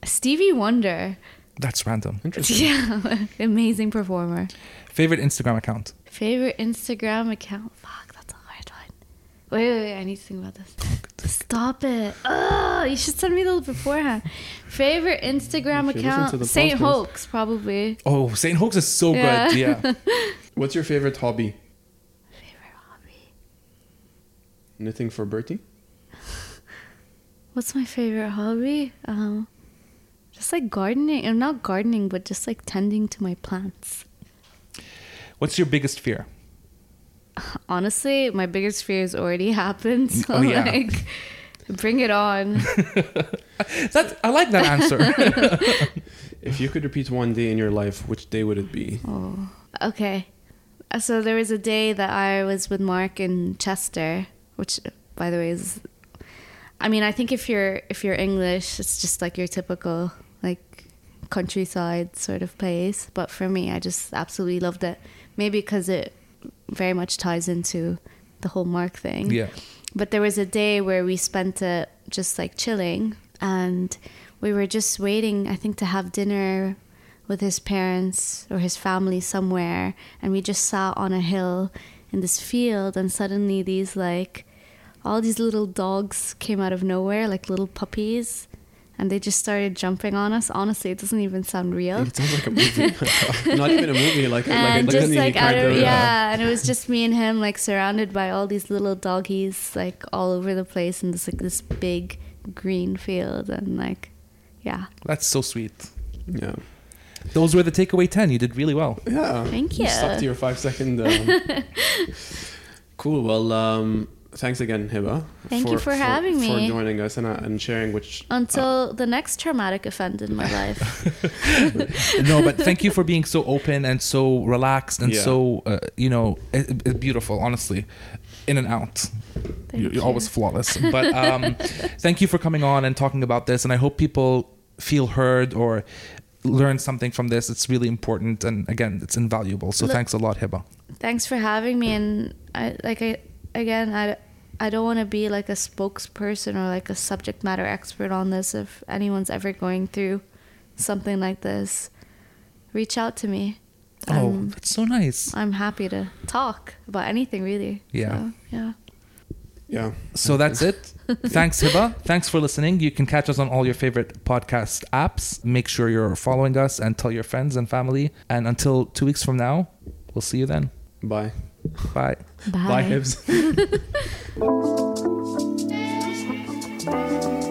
Stevie Wonder. That's random. Interesting. *laughs* Yeah, amazing performer. Favorite Instagram account? Favorite Instagram account? Fuck, that's a hard one. Wait, wait, wait. I need to think about this. Stop it. Ugh, you should send me those beforehand. Favorite Instagram If you listen to account? Saint podcast- Hoax, probably. Oh, Saint Hoax is so Yeah. good. Yeah. *laughs* What's your favorite hobby? Favorite hobby? Knitting for Bertie. What's my favorite hobby? Um, just like gardening. I'm not gardening, but just like tending to my plants. What's your biggest fear? Honestly, my biggest fear has already *laughs* happened. So Oh, yeah. like, bring it on. *laughs* That I like that answer. *laughs* If you could repeat one day in your life, which day would it be? Oh, okay. Uh, So there was a day that I was with Mark in Chester, which, by the way, is. I mean, I think if you're if you're English, it's just like your typical like countryside sort of place. But for me, I just absolutely loved it. Maybe because it very much ties into the whole Mark thing. yeah. But there was a day where we spent it just like chilling and we were just waiting, I think, to have dinner with his parents or his family somewhere. And we just sat on a hill in this field and suddenly these like all these little dogs came out of nowhere, like little puppies. And they just started jumping on us. Honestly, it doesn't even sound real. It sounds like a movie. *laughs* Not even a movie, like, like a and just Disney like out of, of. yeah, and it was just me and him like surrounded by all these little doggies like all over the place in this like this big green field and like yeah That's so sweet. Yeah. Those were the takeaway 10. You did really well. Yeah. Thank You you. stuck to your five second. Um, *laughs* cool. Well, um, thanks again, Hiba. Thank you for having For me. For joining us and, uh, and sharing which. until the next traumatic event in my *laughs* life no, but thank you for being so open and so relaxed and Yeah. so, uh, you know, it, it- beautiful, honestly. In and out. Thank You're, you. always flawless. But um, *laughs* thank you for coming on and talking about this. And I hope people feel heard or learn something from this. It's really important. And again, it's invaluable. So Look- thanks a lot, Hiba. thanks for having me and I like I again I I don't want to be like a spokesperson or like a subject matter expert on this. If anyone's ever going through something like this, reach out to me. Oh, I'm, that's so nice. I'm happy to talk about anything really. Yeah. So, yeah. Yeah. So that's it. *laughs* Thanks, Hiba. Thanks for listening. You can catch us on all your favorite podcast apps. Make sure you're following us and tell your friends and family. And until two weeks from now, we'll see you then. Bye. Bye. Bye. Bye, *laughs*